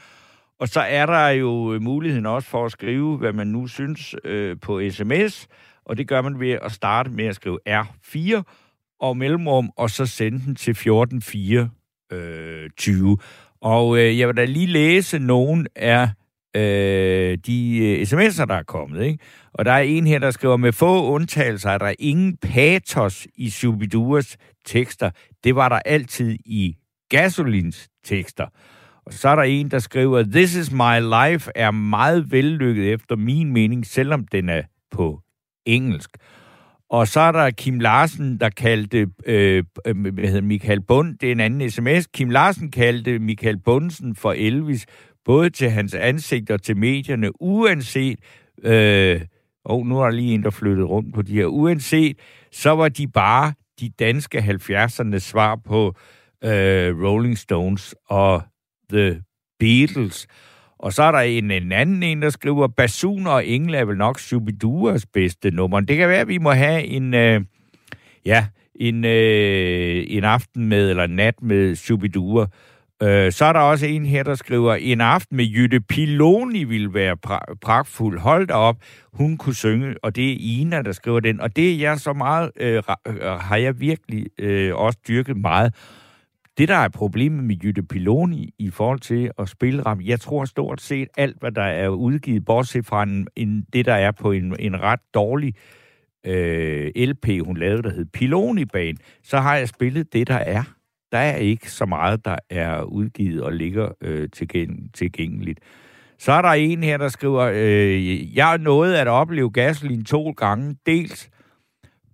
[SPEAKER 2] Og så er der jo muligheden også for at skrive, hvad man nu synes øh, på sms. Og det gør man ved at starte med at skrive R4 og mellemrum, og så sende den til 1424. Øh, 20. og øh, jeg vil da lige læse nogen af øh, de øh, sms'er, der er kommet. Ikke? Og der er en her, der skriver, med få undtagelser er der ingen patos i Subiduras tekster. Det var der altid i Gasolins tekster. Og så er der en, der skriver, This is my life er meget vellykket efter min mening, selvom den er på engelsk. Og så er der Kim Larsen, der kaldte øh, øh hvad hedder Michael Bund, det er en anden sms. Kim Larsen kaldte Michael Bundsen for Elvis, både til hans ansigt og til medierne, uanset... Øh, og nu er der lige en, der flyttede rundt på de her. Uanset, så var de bare de danske 70'ernes svar på øh, Rolling Stones og The Beatles. Og så er der en, en anden en, der skriver, Basun og Engel er vel nok Shubiduas bedste nummer. Det kan være, at vi må have en, øh, ja, en, øh, en aften med, eller nat med Shubidua. Øh, så er der også en her, der skriver, en aften med Jytte Piloni vil være pra- pragtfuld. Hold da op, hun kunne synge, og det er Ina, der skriver den. Og det er jeg så meget, øh, øh har jeg virkelig øh, også dyrket meget. Det, der er problemet med Jytte Piloni i forhold til at spille ram, jeg tror stort set alt, hvad der er udgivet, bortset fra en, en, det, der er på en, en ret dårlig øh, LP, hun lavede, der hed Piloni-banen, så har jeg spillet det, der er. Der er ikke så meget, der er udgivet og ligger øh, tilgængeligt. Så er der en her, der skriver, øh, jeg nåede at opleve Gasolin to gange, dels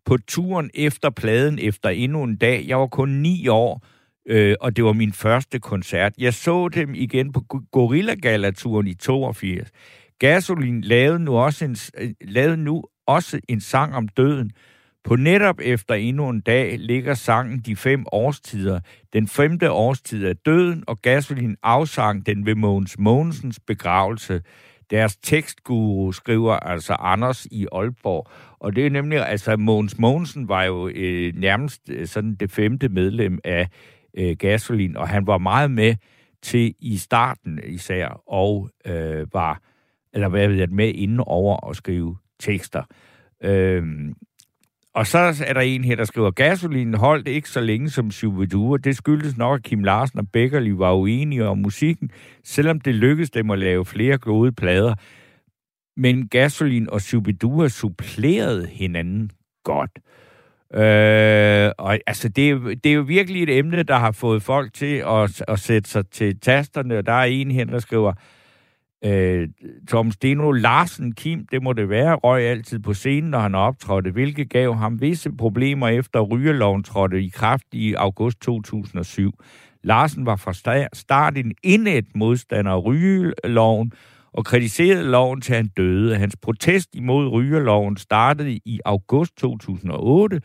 [SPEAKER 2] på turen efter pladen efter endnu en dag. Jeg var kun ni år, øh, og det var min første koncert. Jeg så dem igen på Gorilla Gala-turen i 82. Gasolin lavede nu også en, øh, lavede nu også en sang om døden. På netop efter endnu en dag ligger sangen De Fem Årstider. Den femte årstid er døden, og Gasolin afsang den ved Mogens Mogensens begravelse. Deres tekstguru skriver altså Anders i Aalborg. Og det er nemlig, altså Mogens Mogensen var jo øh, nærmest øh, sådan det femte medlem af øh, gasolin, og han var meget med til i starten især, og øh, var, eller hvad ved jeg, med inden over at skrive tekster. Øh, og så er der en her, der skriver, gasolinen holdt ikke så længe som Shubidua. Det skyldes nok, at Kim Larsen og Beckerli var uenige om musikken, selvom det lykkedes dem at lave flere gode plader. Men gasolin og Shubidua supplerede hinanden godt. Øh, og altså, det er, det er jo virkelig et emne, der har fået folk til at, at sætte sig til tasterne, og der er en her, der skriver, øh, Tom Steno Larsen Kim, det må det være, røg altid på scenen, når han optrådte, hvilket gav ham visse problemer efter rygeloven trådte i kraft i august 2007. Larsen var fra start en indet modstander af rygeloven, og kritiserede loven til han døde. Hans protest imod rygeloven startede i august 2008,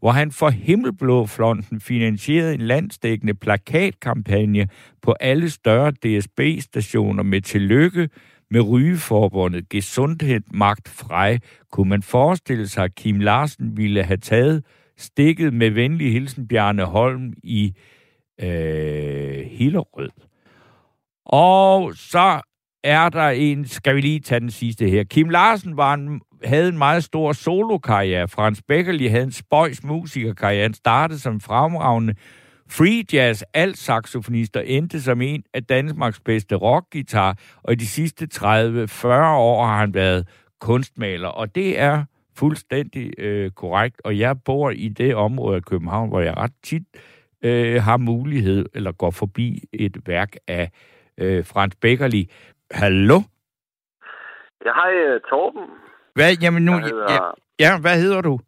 [SPEAKER 2] hvor han for Himmelblå Fronten finansierede en landsdækkende plakatkampagne på alle større DSB-stationer med tillykke med rygeforbundet Gesundhed Magt Frej. Kunne man forestille sig, at Kim Larsen ville have taget stikket med venlig hilsen Bjarne Holm i øh, Hillerød. Og så er der en, skal vi lige tage den sidste her. Kim Larsen var en, havde en meget stor solokarriere. Frans Beckerli havde en spøjs musikerkarriere. Han startede som fremragende free jazz, alt saxofonist og endte som en af Danmarks bedste rockgitar, og i de sidste 30-40 år har han været kunstmaler, og det er fuldstændig øh, korrekt, og jeg bor i det område af København, hvor jeg ret tit øh, har mulighed, eller går forbi et værk af øh, Frans Beckerli. Hallo?
[SPEAKER 5] Ja, hej øh, Torben.
[SPEAKER 2] Hvad, jamen nu, hedder... ja, ja, hvad hedder du?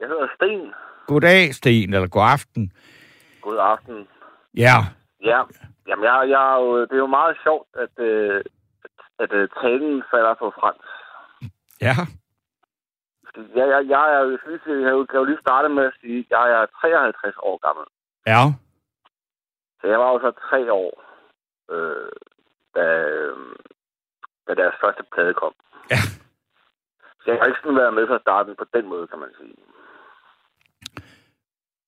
[SPEAKER 5] Jeg hedder Sten.
[SPEAKER 2] Goddag, Sten, eller god aften.
[SPEAKER 5] God aften.
[SPEAKER 2] Ja.
[SPEAKER 5] Ja, jamen jeg, jeg, det er jo meget sjovt, at, øh, at, at talen falder på fransk.
[SPEAKER 2] Ja.
[SPEAKER 5] Jeg, jeg, jeg, er, jeg, jeg kan jo lige starte med at sige, at jeg er 53 år gammel.
[SPEAKER 2] Ja.
[SPEAKER 5] Så jeg var jo så tre år, øh, da, da deres første plade kom.
[SPEAKER 2] Ja.
[SPEAKER 5] Så jeg har ikke sådan været med fra starten på den måde, kan man sige.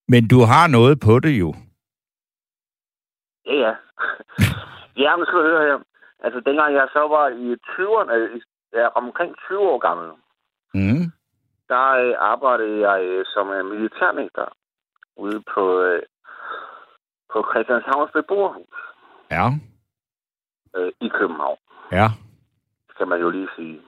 [SPEAKER 2] Men du har noget på det jo.
[SPEAKER 5] Ja, ja. ja, men skal du høre her. Altså, dengang jeg så var i 20'erne, jeg er omkring 20 år gammel,
[SPEAKER 2] mm.
[SPEAKER 5] der øh, arbejdede jeg øh, som øh, militærmester ude på, øh, på Christianshavns beboerhus.
[SPEAKER 2] Ja
[SPEAKER 5] øh, i København.
[SPEAKER 2] Ja.
[SPEAKER 5] skal man jo lige sige.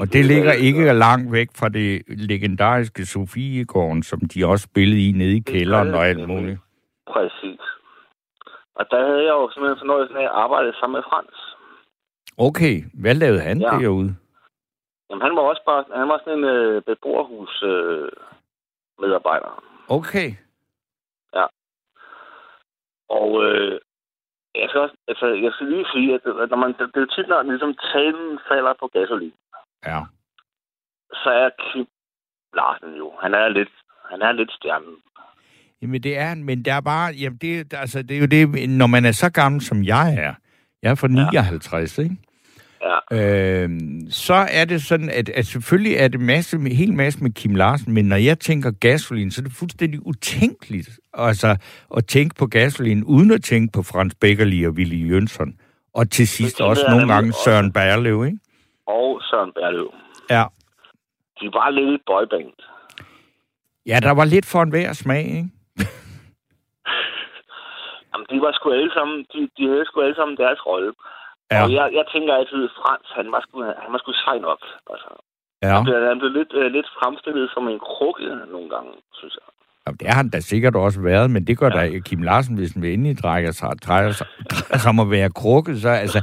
[SPEAKER 2] Og det ligger
[SPEAKER 5] er-
[SPEAKER 2] ikke langt væk fra det legendariske Sofiegården, som de også spillede i nede i kælderen og alt muligt.
[SPEAKER 5] Præcis. Og der havde jeg jo simpelthen fornøjelsen af at arbejde sammen med Frans.
[SPEAKER 2] Okay, hvad lavede han
[SPEAKER 5] Ja.
[SPEAKER 2] derude?
[SPEAKER 5] Jamen, han var også bare, han var sådan en øh, beboerhus øh, medarbejder.
[SPEAKER 2] Okay,
[SPEAKER 5] Og øh, jeg skal også, altså, jeg skal lige sige, at, når man, det er jo tit, når ligesom talen falder på gasolin,
[SPEAKER 2] ja.
[SPEAKER 5] så er Kim Larsen jo, han er lidt, han er lidt stjernen.
[SPEAKER 2] Jamen det er han, men der er bare, jamen det, altså, det er jo det, når man er så gammel som jeg er, jeg er fra 59, ikke?
[SPEAKER 5] Ja.
[SPEAKER 2] Øh, så er det sådan, at, at selvfølgelig er det masse, en hel masse med Kim Larsen, men når jeg tænker gasolin, så er det fuldstændig utænkeligt altså, at tænke på gasolin, uden at tænke på Frans Beckerli og Willy Jønsson. Og til sidst også nogle gange
[SPEAKER 5] også.
[SPEAKER 2] Søren Berlev, ikke?
[SPEAKER 5] Og Søren Berløv.
[SPEAKER 2] Ja.
[SPEAKER 5] De var lidt et boyband.
[SPEAKER 2] Ja, der var lidt for en hver smag, ikke?
[SPEAKER 5] Jamen, de var sgu alle sammen, de, de havde sgu alle sammen deres rolle.
[SPEAKER 2] Ja.
[SPEAKER 5] Og jeg, jeg tænker altid, Frans, han var sgu, han var sgu sej nok. Altså,
[SPEAKER 2] Ja.
[SPEAKER 5] han, blev, han blev lidt, øh, lidt fremstillet som en krukke nogle gange, synes jeg.
[SPEAKER 2] Jamen, det har han da sikkert også været, men det gør ja. da Kim Larsen, hvis han vil endelig drejer sig, drejer sig, drejer sig om at være krukke, så altså,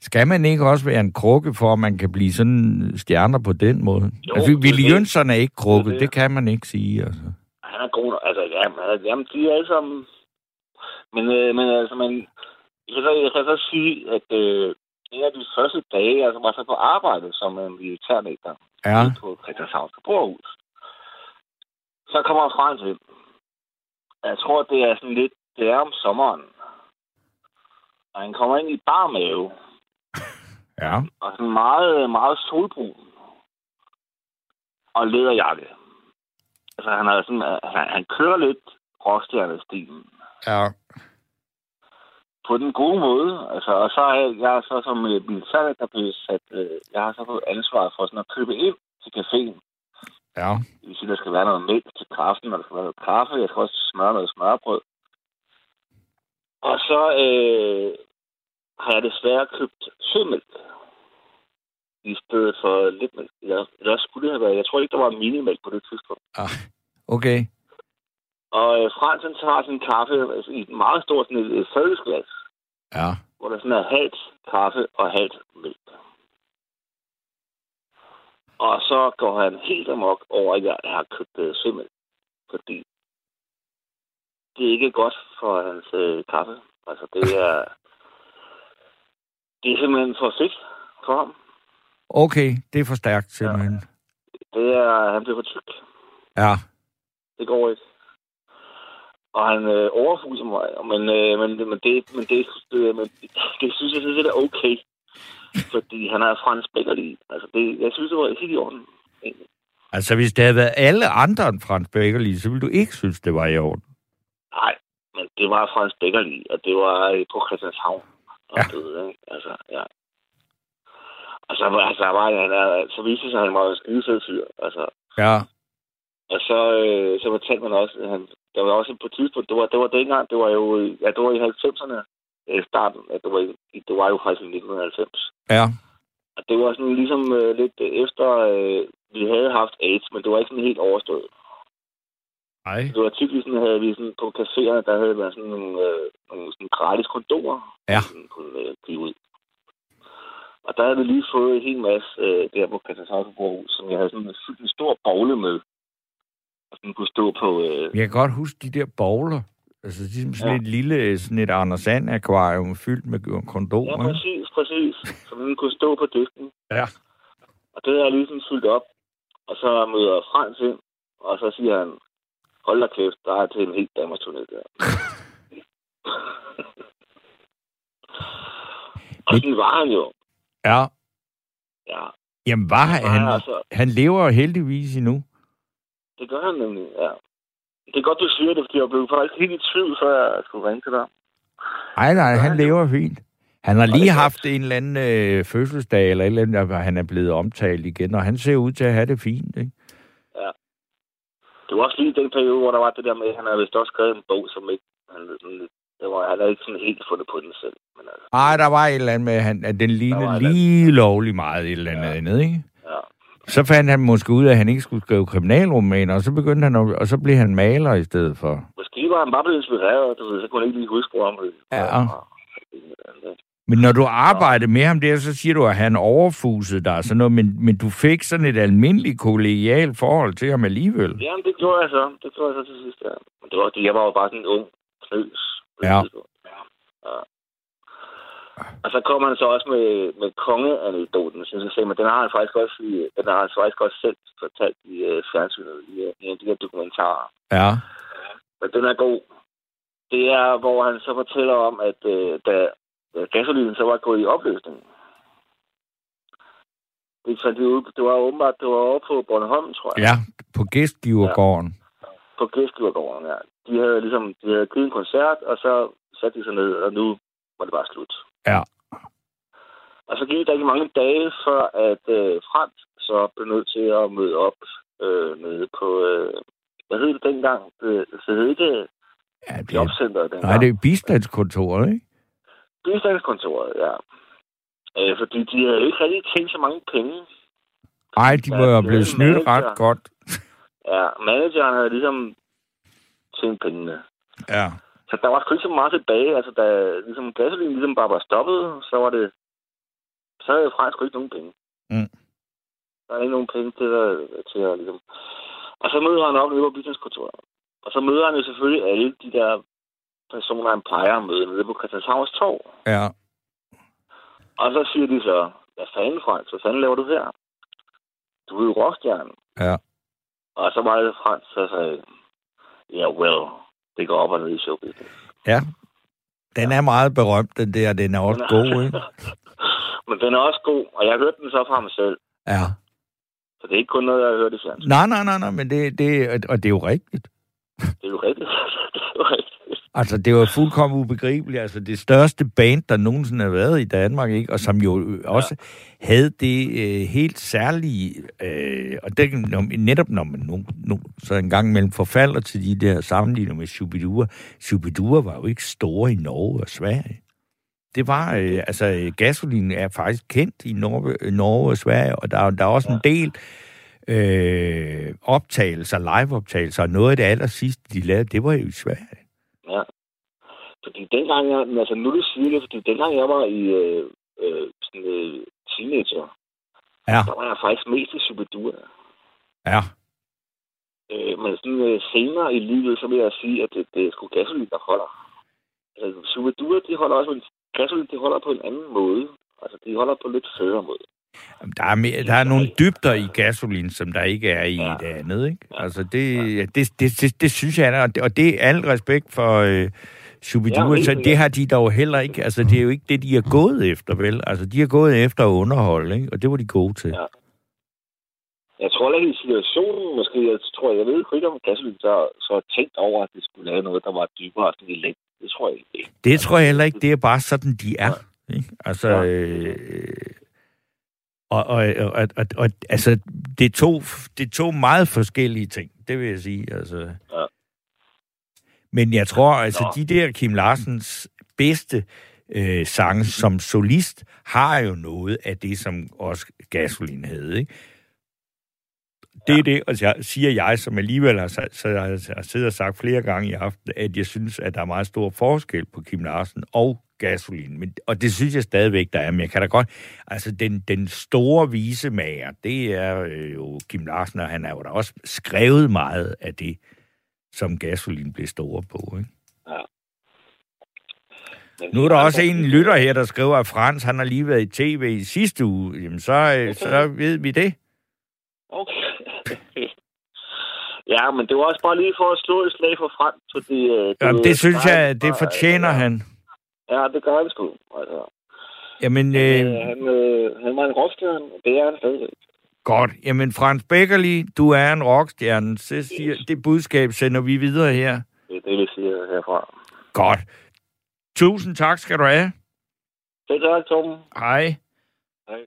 [SPEAKER 2] skal man ikke også være en krukke, for at man kan blive sådan stjerner på den måde? Jo, altså,
[SPEAKER 5] er
[SPEAKER 2] Willy. Jønsson er ikke krukke,
[SPEAKER 5] Det
[SPEAKER 2] det, kan man ikke sige, altså.
[SPEAKER 5] Han er god. Altså, jamen, han er- jamen, de er alle sammen... Men, øh, men altså, man, jeg, kan så, jeg kan så sige, at øh, en af de første dage, altså var så på arbejde som en militærnægter
[SPEAKER 2] Ja,
[SPEAKER 5] på Christianshavns Beboerhus. Så kommer Frans ind. Jeg tror, det er sådan lidt... Det er om sommeren. Og han kommer ind i bar mave.
[SPEAKER 2] Ja,
[SPEAKER 5] Og sådan meget, meget solbrun. Og læderjakke. Altså, han, er sådan, han, han kører lidt rockstjernestilen.
[SPEAKER 2] ja,
[SPEAKER 5] På den gode måde. Altså, og så er jeg, så som øh, militær, der blev sat... Øh, jeg har så fået ansvar for sådan at købe ind til caféen.
[SPEAKER 2] ja,
[SPEAKER 5] Det vil sige, der skal være noget mælk til kaffen, og der skal være noget kaffe. Jeg skal også smøre noget smørbrød. Og så øh, har jeg desværre købt sødmælk. I stedet for lidt mælk. Eller, eller skulle det have været. Jeg tror ikke, der var minimælk på det tidspunkt.
[SPEAKER 2] okay,
[SPEAKER 5] Og øh, Frans han tager sin kaffe altså, i et meget stort sådan et, et fadelsglas,
[SPEAKER 2] ja,
[SPEAKER 5] hvor der sådan er halvt kaffe og halvt mælk. Og så går han helt amok over, at jeg har købt øh, sødmælk. Fordi det er ikke godt for hans øh, kaffe. Altså, det er... Det er simpelthen for fedt for ham.
[SPEAKER 2] okay, det er for stærkt simpelthen.
[SPEAKER 5] Det er... Han bliver for tyk.
[SPEAKER 2] Ja,
[SPEAKER 5] Det går ikke. Og han øh, overfuser mig. Men, øh, men, men, det, men, det, det, men det, det synes jeg sådan set er okay. Fordi han er Frans Beckerli. Altså, det, jeg synes, det var helt i orden. egentlig.
[SPEAKER 2] altså hvis det havde været alle andre end Frans Beckerli, så ville du ikke synes, det var i orden.
[SPEAKER 5] Nej, men det var Frans Beckerli, og det var øh, på Christianshavn. Og
[SPEAKER 2] Ja.
[SPEAKER 5] det, ikke? Altså, ja. Og så, var- altså, var, han så viste det sig, at han var en skidesød fyr. Altså,
[SPEAKER 2] Ja,
[SPEAKER 5] Og så, øh, så fortalte man også, at han, der var også på et tidspunkt, det var, det var dengang, det var jo, ja, det var i 90'erne, øh, starten, ja, det var, det var jo faktisk i 1990.
[SPEAKER 2] ja,
[SPEAKER 5] Og det var sådan ligesom øh, lidt efter, øh, vi havde haft AIDS, men det var ikke sådan helt overstået.
[SPEAKER 2] Nej,
[SPEAKER 5] Det var vi sådan, havde vi sådan, på caféerne, der havde været sådan nogle, øh, nogle sådan gratis kondomer,
[SPEAKER 2] Ja.
[SPEAKER 5] man kunne øh, give ud. Og der havde vi lige fået en hel masse øh, der på Christianshavn som jeg havde sådan fyldt en stor bogle med. Og sådan kunne stå på... Øh,
[SPEAKER 2] Jeg kan godt huske de der bowler. Altså, er sådan
[SPEAKER 5] Ja.
[SPEAKER 2] ja. et lille, sådan et Anders Sand akvarium fyldt med
[SPEAKER 5] Ja,
[SPEAKER 2] kondomer. ikke?
[SPEAKER 5] præcis, præcis. Så den kunne stå på disken.
[SPEAKER 2] Ja.
[SPEAKER 5] Og det har jeg ligesom fyldt op. Og så møder Frans ind, og så siger han, hold da kæft, der er til en helt Danmarks turné der. og sådan var han jo.
[SPEAKER 2] Ja.
[SPEAKER 5] Ja,
[SPEAKER 2] Jamen, var han, han,
[SPEAKER 5] altså.
[SPEAKER 2] han lever jo heldigvis endnu.
[SPEAKER 5] det gør han nemlig, ja. Det er godt, du siger det, fordi jeg blev faktisk helt i tvivl, før jeg skulle ringe til dig.
[SPEAKER 2] Nej, nej, han lever fint. Han har lige haft en eller anden øh, fødselsdag, eller et eller andet, han er blevet omtalt igen, og han ser ud til at have det fint, ikke?
[SPEAKER 5] Det var også lige den periode, hvor der var det der med, at han havde vist også skrevet en bog, som ikke... Han, sådan det var, han havde ikke sådan helt fundet på den selv. Men altså,
[SPEAKER 2] Ej, der var et eller andet med, at, han, at den lignede lige lovlig meget et eller andet
[SPEAKER 5] Ja.
[SPEAKER 2] andet, ikke?
[SPEAKER 5] ja.
[SPEAKER 2] Så fandt han måske ud af, at han ikke skulle skrive kriminalromaner, og så begyndte han, at, og så blev han maler i stedet for.
[SPEAKER 5] Måske var han bare blevet inspireret, du ved, så kunne han ikke lige huske, hvor han blev.
[SPEAKER 2] Ja. Men når du arbejdede med ham der, så siger du, at han overfusede dig sådan noget, men, men du fik sådan et almindeligt kollegialt forhold til ham alligevel.
[SPEAKER 5] Jamen, det gjorde jeg så. Det gjorde jeg så til sidst, ja. Men det var, jeg var jo bare sådan en ung knøs.
[SPEAKER 2] Ja.
[SPEAKER 5] ja. Og så kom han så også med, med kongeanekdoten, synes jeg, men den har han faktisk også, i, den har han faktisk også selv fortalt i uh, fjernsynet, i, uh, i en af de her dokumentarer.
[SPEAKER 2] Ja.
[SPEAKER 5] Men den er god. Det er, hvor han så fortæller om, at da da gasolinen så var gået i opløsning, det, fandt de ud, det var åbenbart, det var over på Bornholm, tror jeg.
[SPEAKER 2] Ja, på gæstgivergården.
[SPEAKER 5] på gæstgivergården, ja. De havde ligesom de havde givet en koncert, og så satte de sig ned, og nu var det bare slut.
[SPEAKER 2] Ja.
[SPEAKER 5] Og så gik der ikke mange dage, før at øh, Frans så blev nødt til at møde op øh, nede på, øh, hvad hed det dengang? Det, det hed ikke
[SPEAKER 2] ja det,
[SPEAKER 5] jobcenteret dengang.
[SPEAKER 2] nej, det er bistandskontoret, ikke?
[SPEAKER 5] Bistandskontoret, ja. Øh, fordi de havde jo ikke rigtig tænkt så mange penge.
[SPEAKER 2] Nej, de må jo blevet snydt ret godt.
[SPEAKER 5] Ja, manageren havde ligesom tjent pengene.
[SPEAKER 2] Ja.
[SPEAKER 5] Så der var sgu ikke så meget tilbage. Altså, da ligesom, gasolin ligesom bare var stoppet, så var det... Så havde Frans sgu ikke nogen penge.
[SPEAKER 2] Mm.
[SPEAKER 5] Der er ikke nogen penge til at, til at ligesom... Og så møder han op nede på businesskontoret. Og så møder han jo selvfølgelig alle de der personer, han plejer at møde nede på Christianshavns Torv.
[SPEAKER 2] Ja.
[SPEAKER 5] Og så siger de så, hvad fanden, Frans? Hvad fanden laver du her? Du er jo rockstjernen.
[SPEAKER 2] Ja.
[SPEAKER 5] Og så var det Frans, der sagde, ja, yeah, well, det går op og ned i showbusiness.
[SPEAKER 2] Ja. Den er meget berømt, den der. Den er også god, ikke?
[SPEAKER 5] Men den er også god, og jeg hørte den så fra mig selv.
[SPEAKER 2] Ja.
[SPEAKER 5] Så det er ikke kun noget, jeg har hørt i fjernsyn.
[SPEAKER 2] Nej, nej, nej, nej, men det, det, og det er jo rigtigt.
[SPEAKER 5] Det er jo rigtigt. det er jo rigtigt.
[SPEAKER 2] Altså, det var fuldkommen ubegribeligt. Altså, det største band, der nogensinde har været i Danmark, ikke? Og som jo også ja. havde det øh, helt særlige... Øh, og det, når, netop når man nu, nu, så en gang imellem forfalder til de der sammenligninger med Shubidua. Shubidua var jo ikke store i Norge og Sverige. Det var... Øh, altså, gasolin er faktisk kendt i Norge, Norge og Sverige, og der, er- der er også en del øh, optagelser, live-optagelser, og noget af det aller sidste, de lavede, det var jo i Sverige.
[SPEAKER 5] Ja. Fordi dengang jeg, men altså nu siger det, fordi dengang jeg var i øh, øh, sådan øh, teenager,
[SPEAKER 2] Ja.
[SPEAKER 5] der var jeg faktisk mest i Superdua.
[SPEAKER 2] Ja.
[SPEAKER 5] Øh, men sådan øh, senere i livet, så vil jeg sige, at det, det er sgu gasolin, der holder. Altså, Superdua, de holder også, men gasolin, de holder på en anden måde. Altså, de holder på lidt federe måde.
[SPEAKER 2] Der er, mere, der er nogle dybder i gasolin, som der ikke er i
[SPEAKER 5] Ja.
[SPEAKER 2] det andet, ikke? Altså, det, det, det, det, det synes jeg, er, og det, og det er al respekt for øh, Shubidua,
[SPEAKER 5] Ja,
[SPEAKER 2] så det har de dog heller ikke, altså, det er jo ikke det, de har gået efter, vel? Altså, de har gået efter at underholde, ikke? Og det var de gode til.
[SPEAKER 5] Ja. Jeg tror ikke i situationen, måske, jeg tror, jeg ved ikke, om gasolin så, så tænkt over, at det skulle lave noget, der var dybere sådan i længden. Det tror jeg ikke.
[SPEAKER 2] Det tror jeg heller ikke, det er bare sådan, de er. Ikke? Altså,
[SPEAKER 5] Ja.
[SPEAKER 2] øh, og, og, og, og, og, altså, det er, to, det er to meget forskellige ting, det vil jeg sige. Altså.
[SPEAKER 5] Ja.
[SPEAKER 2] Men jeg tror, altså,
[SPEAKER 5] Nå.
[SPEAKER 2] de der Kim Larsens bedste øh, sange som solist, har jo noget af det, som også Gasolin havde, ikke? Det er det, og jeg, siger jeg, som alligevel har, så jeg har siddet og sagt flere gange i aften, at jeg synes, at der er meget stor forskel på Kim Larsen og gasolin. Men, og det synes jeg stadigvæk, der er. Men jeg kan da godt... Altså, den, den store visemager, det er øh, jo Kim Larsen, og han har jo da også skrevet meget af det, som gasolin blev store på, ikke?
[SPEAKER 5] Men
[SPEAKER 2] Nu er der også en lytter her, der skriver, at Frans han har lige været i tv i sidste uge. Jamen, så, okay. så ved vi det.
[SPEAKER 5] Okay. ja, men det var også bare lige for at slå et slag for frem, fordi... Øh,
[SPEAKER 2] Jamen, det synes jeg, det fortjener han.
[SPEAKER 5] Ja, det gør han sgu. Altså,
[SPEAKER 2] Jamen,
[SPEAKER 5] øh,
[SPEAKER 2] øh,
[SPEAKER 5] han, øh, han var en rockstjerne, det er han stadigvæk.
[SPEAKER 2] godt. Jamen, Frans Beckerli, du er en rockstjerne. Så siger, det budskab sender vi videre her.
[SPEAKER 5] Det er det, vi siger herfra.
[SPEAKER 2] Godt. Tusind tak skal du have.
[SPEAKER 5] Selv tak, Torben.
[SPEAKER 2] Hej.
[SPEAKER 5] Hej.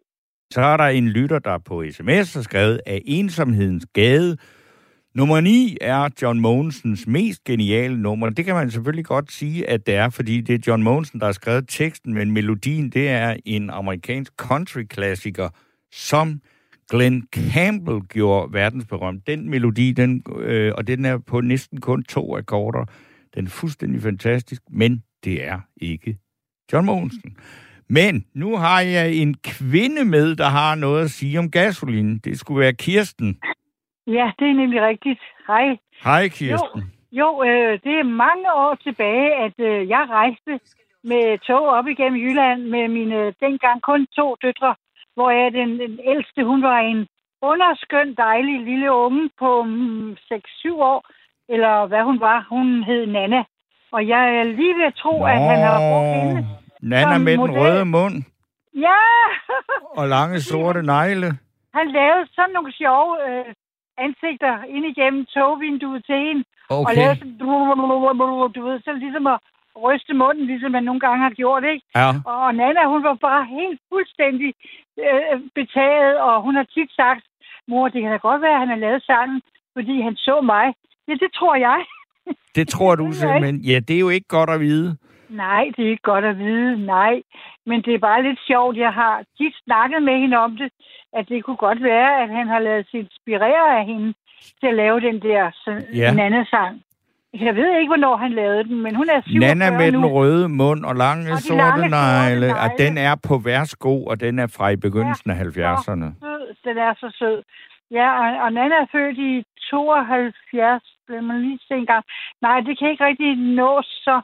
[SPEAKER 2] Så er der en lytter, der på sms har skrevet, at ensomhedens gade Nummer 9 er John Mogensens mest geniale nummer. Det kan man selvfølgelig godt sige, at det er, fordi det er John Mogensen, der har skrevet teksten, men melodien, det er en amerikansk country-klassiker, som Glenn Campbell gjorde verdensberømt. Den melodi, den, øh, og den er på næsten kun to akkorder. Den er fuldstændig fantastisk, men det er ikke John Mogensen. Men nu har jeg en kvinde med, der har noget at sige om gasolin. Det skulle være Kirsten.
[SPEAKER 6] Ja, det er nemlig rigtigt. Hej.
[SPEAKER 2] Hej, Kirsten.
[SPEAKER 6] Jo, jo øh, det er mange år tilbage, at øh, jeg rejste med tog op igennem Jylland med mine dengang kun to døtre, hvor jeg den, den ældste, hun var en underskøn, dejlig lille unge på mm, 6-7 år, eller hvad hun var. Hun hed Nana. Og jeg er lige ved at tro, Nå, at han har brugt hende.
[SPEAKER 2] Nana med model. den røde mund.
[SPEAKER 6] Ja!
[SPEAKER 2] og lange sorte negle.
[SPEAKER 6] Han lavede sådan nogle sjove øh, ansigter ind igennem togvinduet til hende. Okay. Og lavede sådan, du ved, så ligesom at ryste munden, ligesom man nogle gange har gjort, ikke?
[SPEAKER 2] Ja.
[SPEAKER 6] Og Nana, hun var bare helt fuldstændig øh, betaget, og hun har tit sagt, mor, det kan da godt være, at han har lavet sangen, fordi han så mig. Ja, det tror jeg.
[SPEAKER 2] Det tror du simpelthen. Ja, det er jo ikke godt at vide.
[SPEAKER 6] Nej, det er ikke godt at vide, nej. Men det er bare lidt sjovt. Jeg har tit snakket med hende om det, at det kunne godt være, at han har lavet sig inspirere af hende til at lave den der ja. Nana-sang. Jeg ved ikke, hvornår han lavede den, men hun er 47
[SPEAKER 2] Nana med nu. den røde mund og lange og sorte lange negle, og den er på værsgo, og den er fra i begyndelsen ja, af 70'erne.
[SPEAKER 6] Den er så sød. Ja, og, og Nana er født i 72, vil man lige se en gang. Nej, det kan ikke rigtig nås, så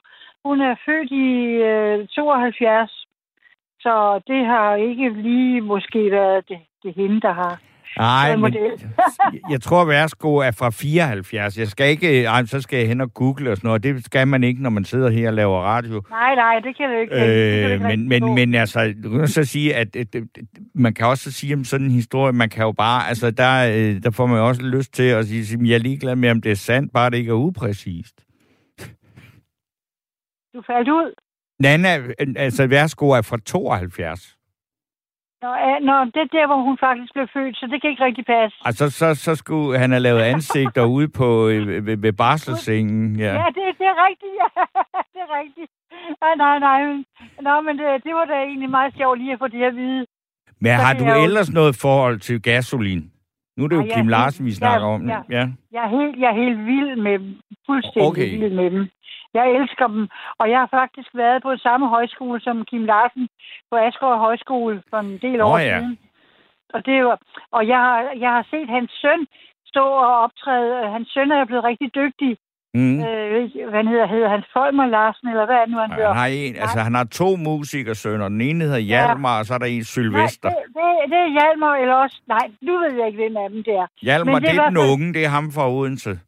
[SPEAKER 6] hun er født i øh, 72. Så det har ikke lige måske været det, det hende, der har
[SPEAKER 2] Nej, men jeg tror, Værsgo er fra 74. Jeg skal ikke, ej, så skal jeg hen og google og sådan noget. Det skal man ikke, når man sidder her og laver radio.
[SPEAKER 6] Nej, nej, det kan det ikke. Øh,
[SPEAKER 2] men, men, men altså, du kan så sige, at, at, at, man kan også sige om sådan en historie, man kan jo bare, altså der, øh, der får man også lyst til at sige, at jeg er ligeglad med, om det er sandt, bare det ikke er upræcist.
[SPEAKER 6] Du faldt ud.
[SPEAKER 2] Nana, altså Værsgo er fra 72.
[SPEAKER 6] Nå, nå, det er der, hvor hun faktisk blev født, så det kan ikke rigtig passe.
[SPEAKER 2] Altså, så, så skulle han have lavet ansigter ude på øh, ved, ved barselssengen. Ja,
[SPEAKER 6] ja det, det er rigtigt. Ja. det er rigtigt. Nej, nej, nej. Nå, men det, det var da egentlig meget sjovt lige at få det at vide.
[SPEAKER 2] Men så har du jo... ellers noget forhold til gasolin? Nu er det jo ja, Kim Larsen, vi snakker
[SPEAKER 6] ja,
[SPEAKER 2] om.
[SPEAKER 6] Ja. ja. Jeg, er helt, jeg er helt vild med dem. Fuldstændig okay. vild med dem. Jeg elsker dem. Og jeg har faktisk været på samme højskole som Kim Larsen på Asgaard Højskole for en del år oh, ja. siden. Og, det var, og jeg, har, jeg har set hans søn stå og optræde. Hans søn er blevet rigtig dygtig. Mm. Øh, hvad hedder, hedder han? Folmer Larsen, eller hvad er det nu, han hedder?
[SPEAKER 2] Han har, en, altså, han har to musikersønner. Den ene hedder Hjalmar, ja. og så er der en Sylvester.
[SPEAKER 6] Nej, det, det, det er Hjalmar, eller også... Nej, nu ved jeg ikke, hvem af dem det er.
[SPEAKER 2] Hjalmar, det, det er den unge. Det er ham fra Odense.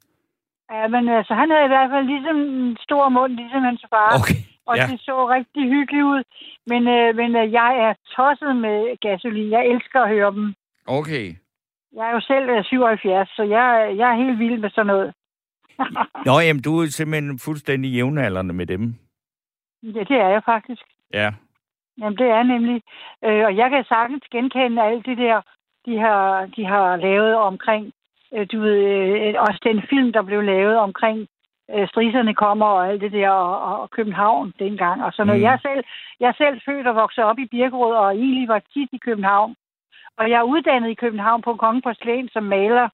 [SPEAKER 6] Ja, men altså, han havde i hvert fald ligesom en stor mund, ligesom hans far.
[SPEAKER 2] Okay.
[SPEAKER 6] Og ja. det så rigtig hyggeligt ud. Men, øh, men øh, jeg er tosset med gasolin. Jeg elsker at høre dem.
[SPEAKER 2] Okay.
[SPEAKER 6] Jeg er jo selv 77, så jeg, jeg er helt vild med sådan noget.
[SPEAKER 2] Nå, jamen, du er simpelthen fuldstændig jævnaldrende med dem.
[SPEAKER 6] Ja, det er jeg faktisk.
[SPEAKER 2] Ja.
[SPEAKER 6] Jamen, det er nemlig. Øh, og jeg kan sagtens genkende alt det der, de har, de har lavet omkring øh, du ved, øh, også den film, der blev lavet omkring øh, striserne kommer og alt det der, og, og København dengang. Og så noget. Mm. Jeg, selv, jeg selv født og vokset op i Birkerød, og egentlig var tit i København. Og jeg er uddannet i København på Kongen som maler.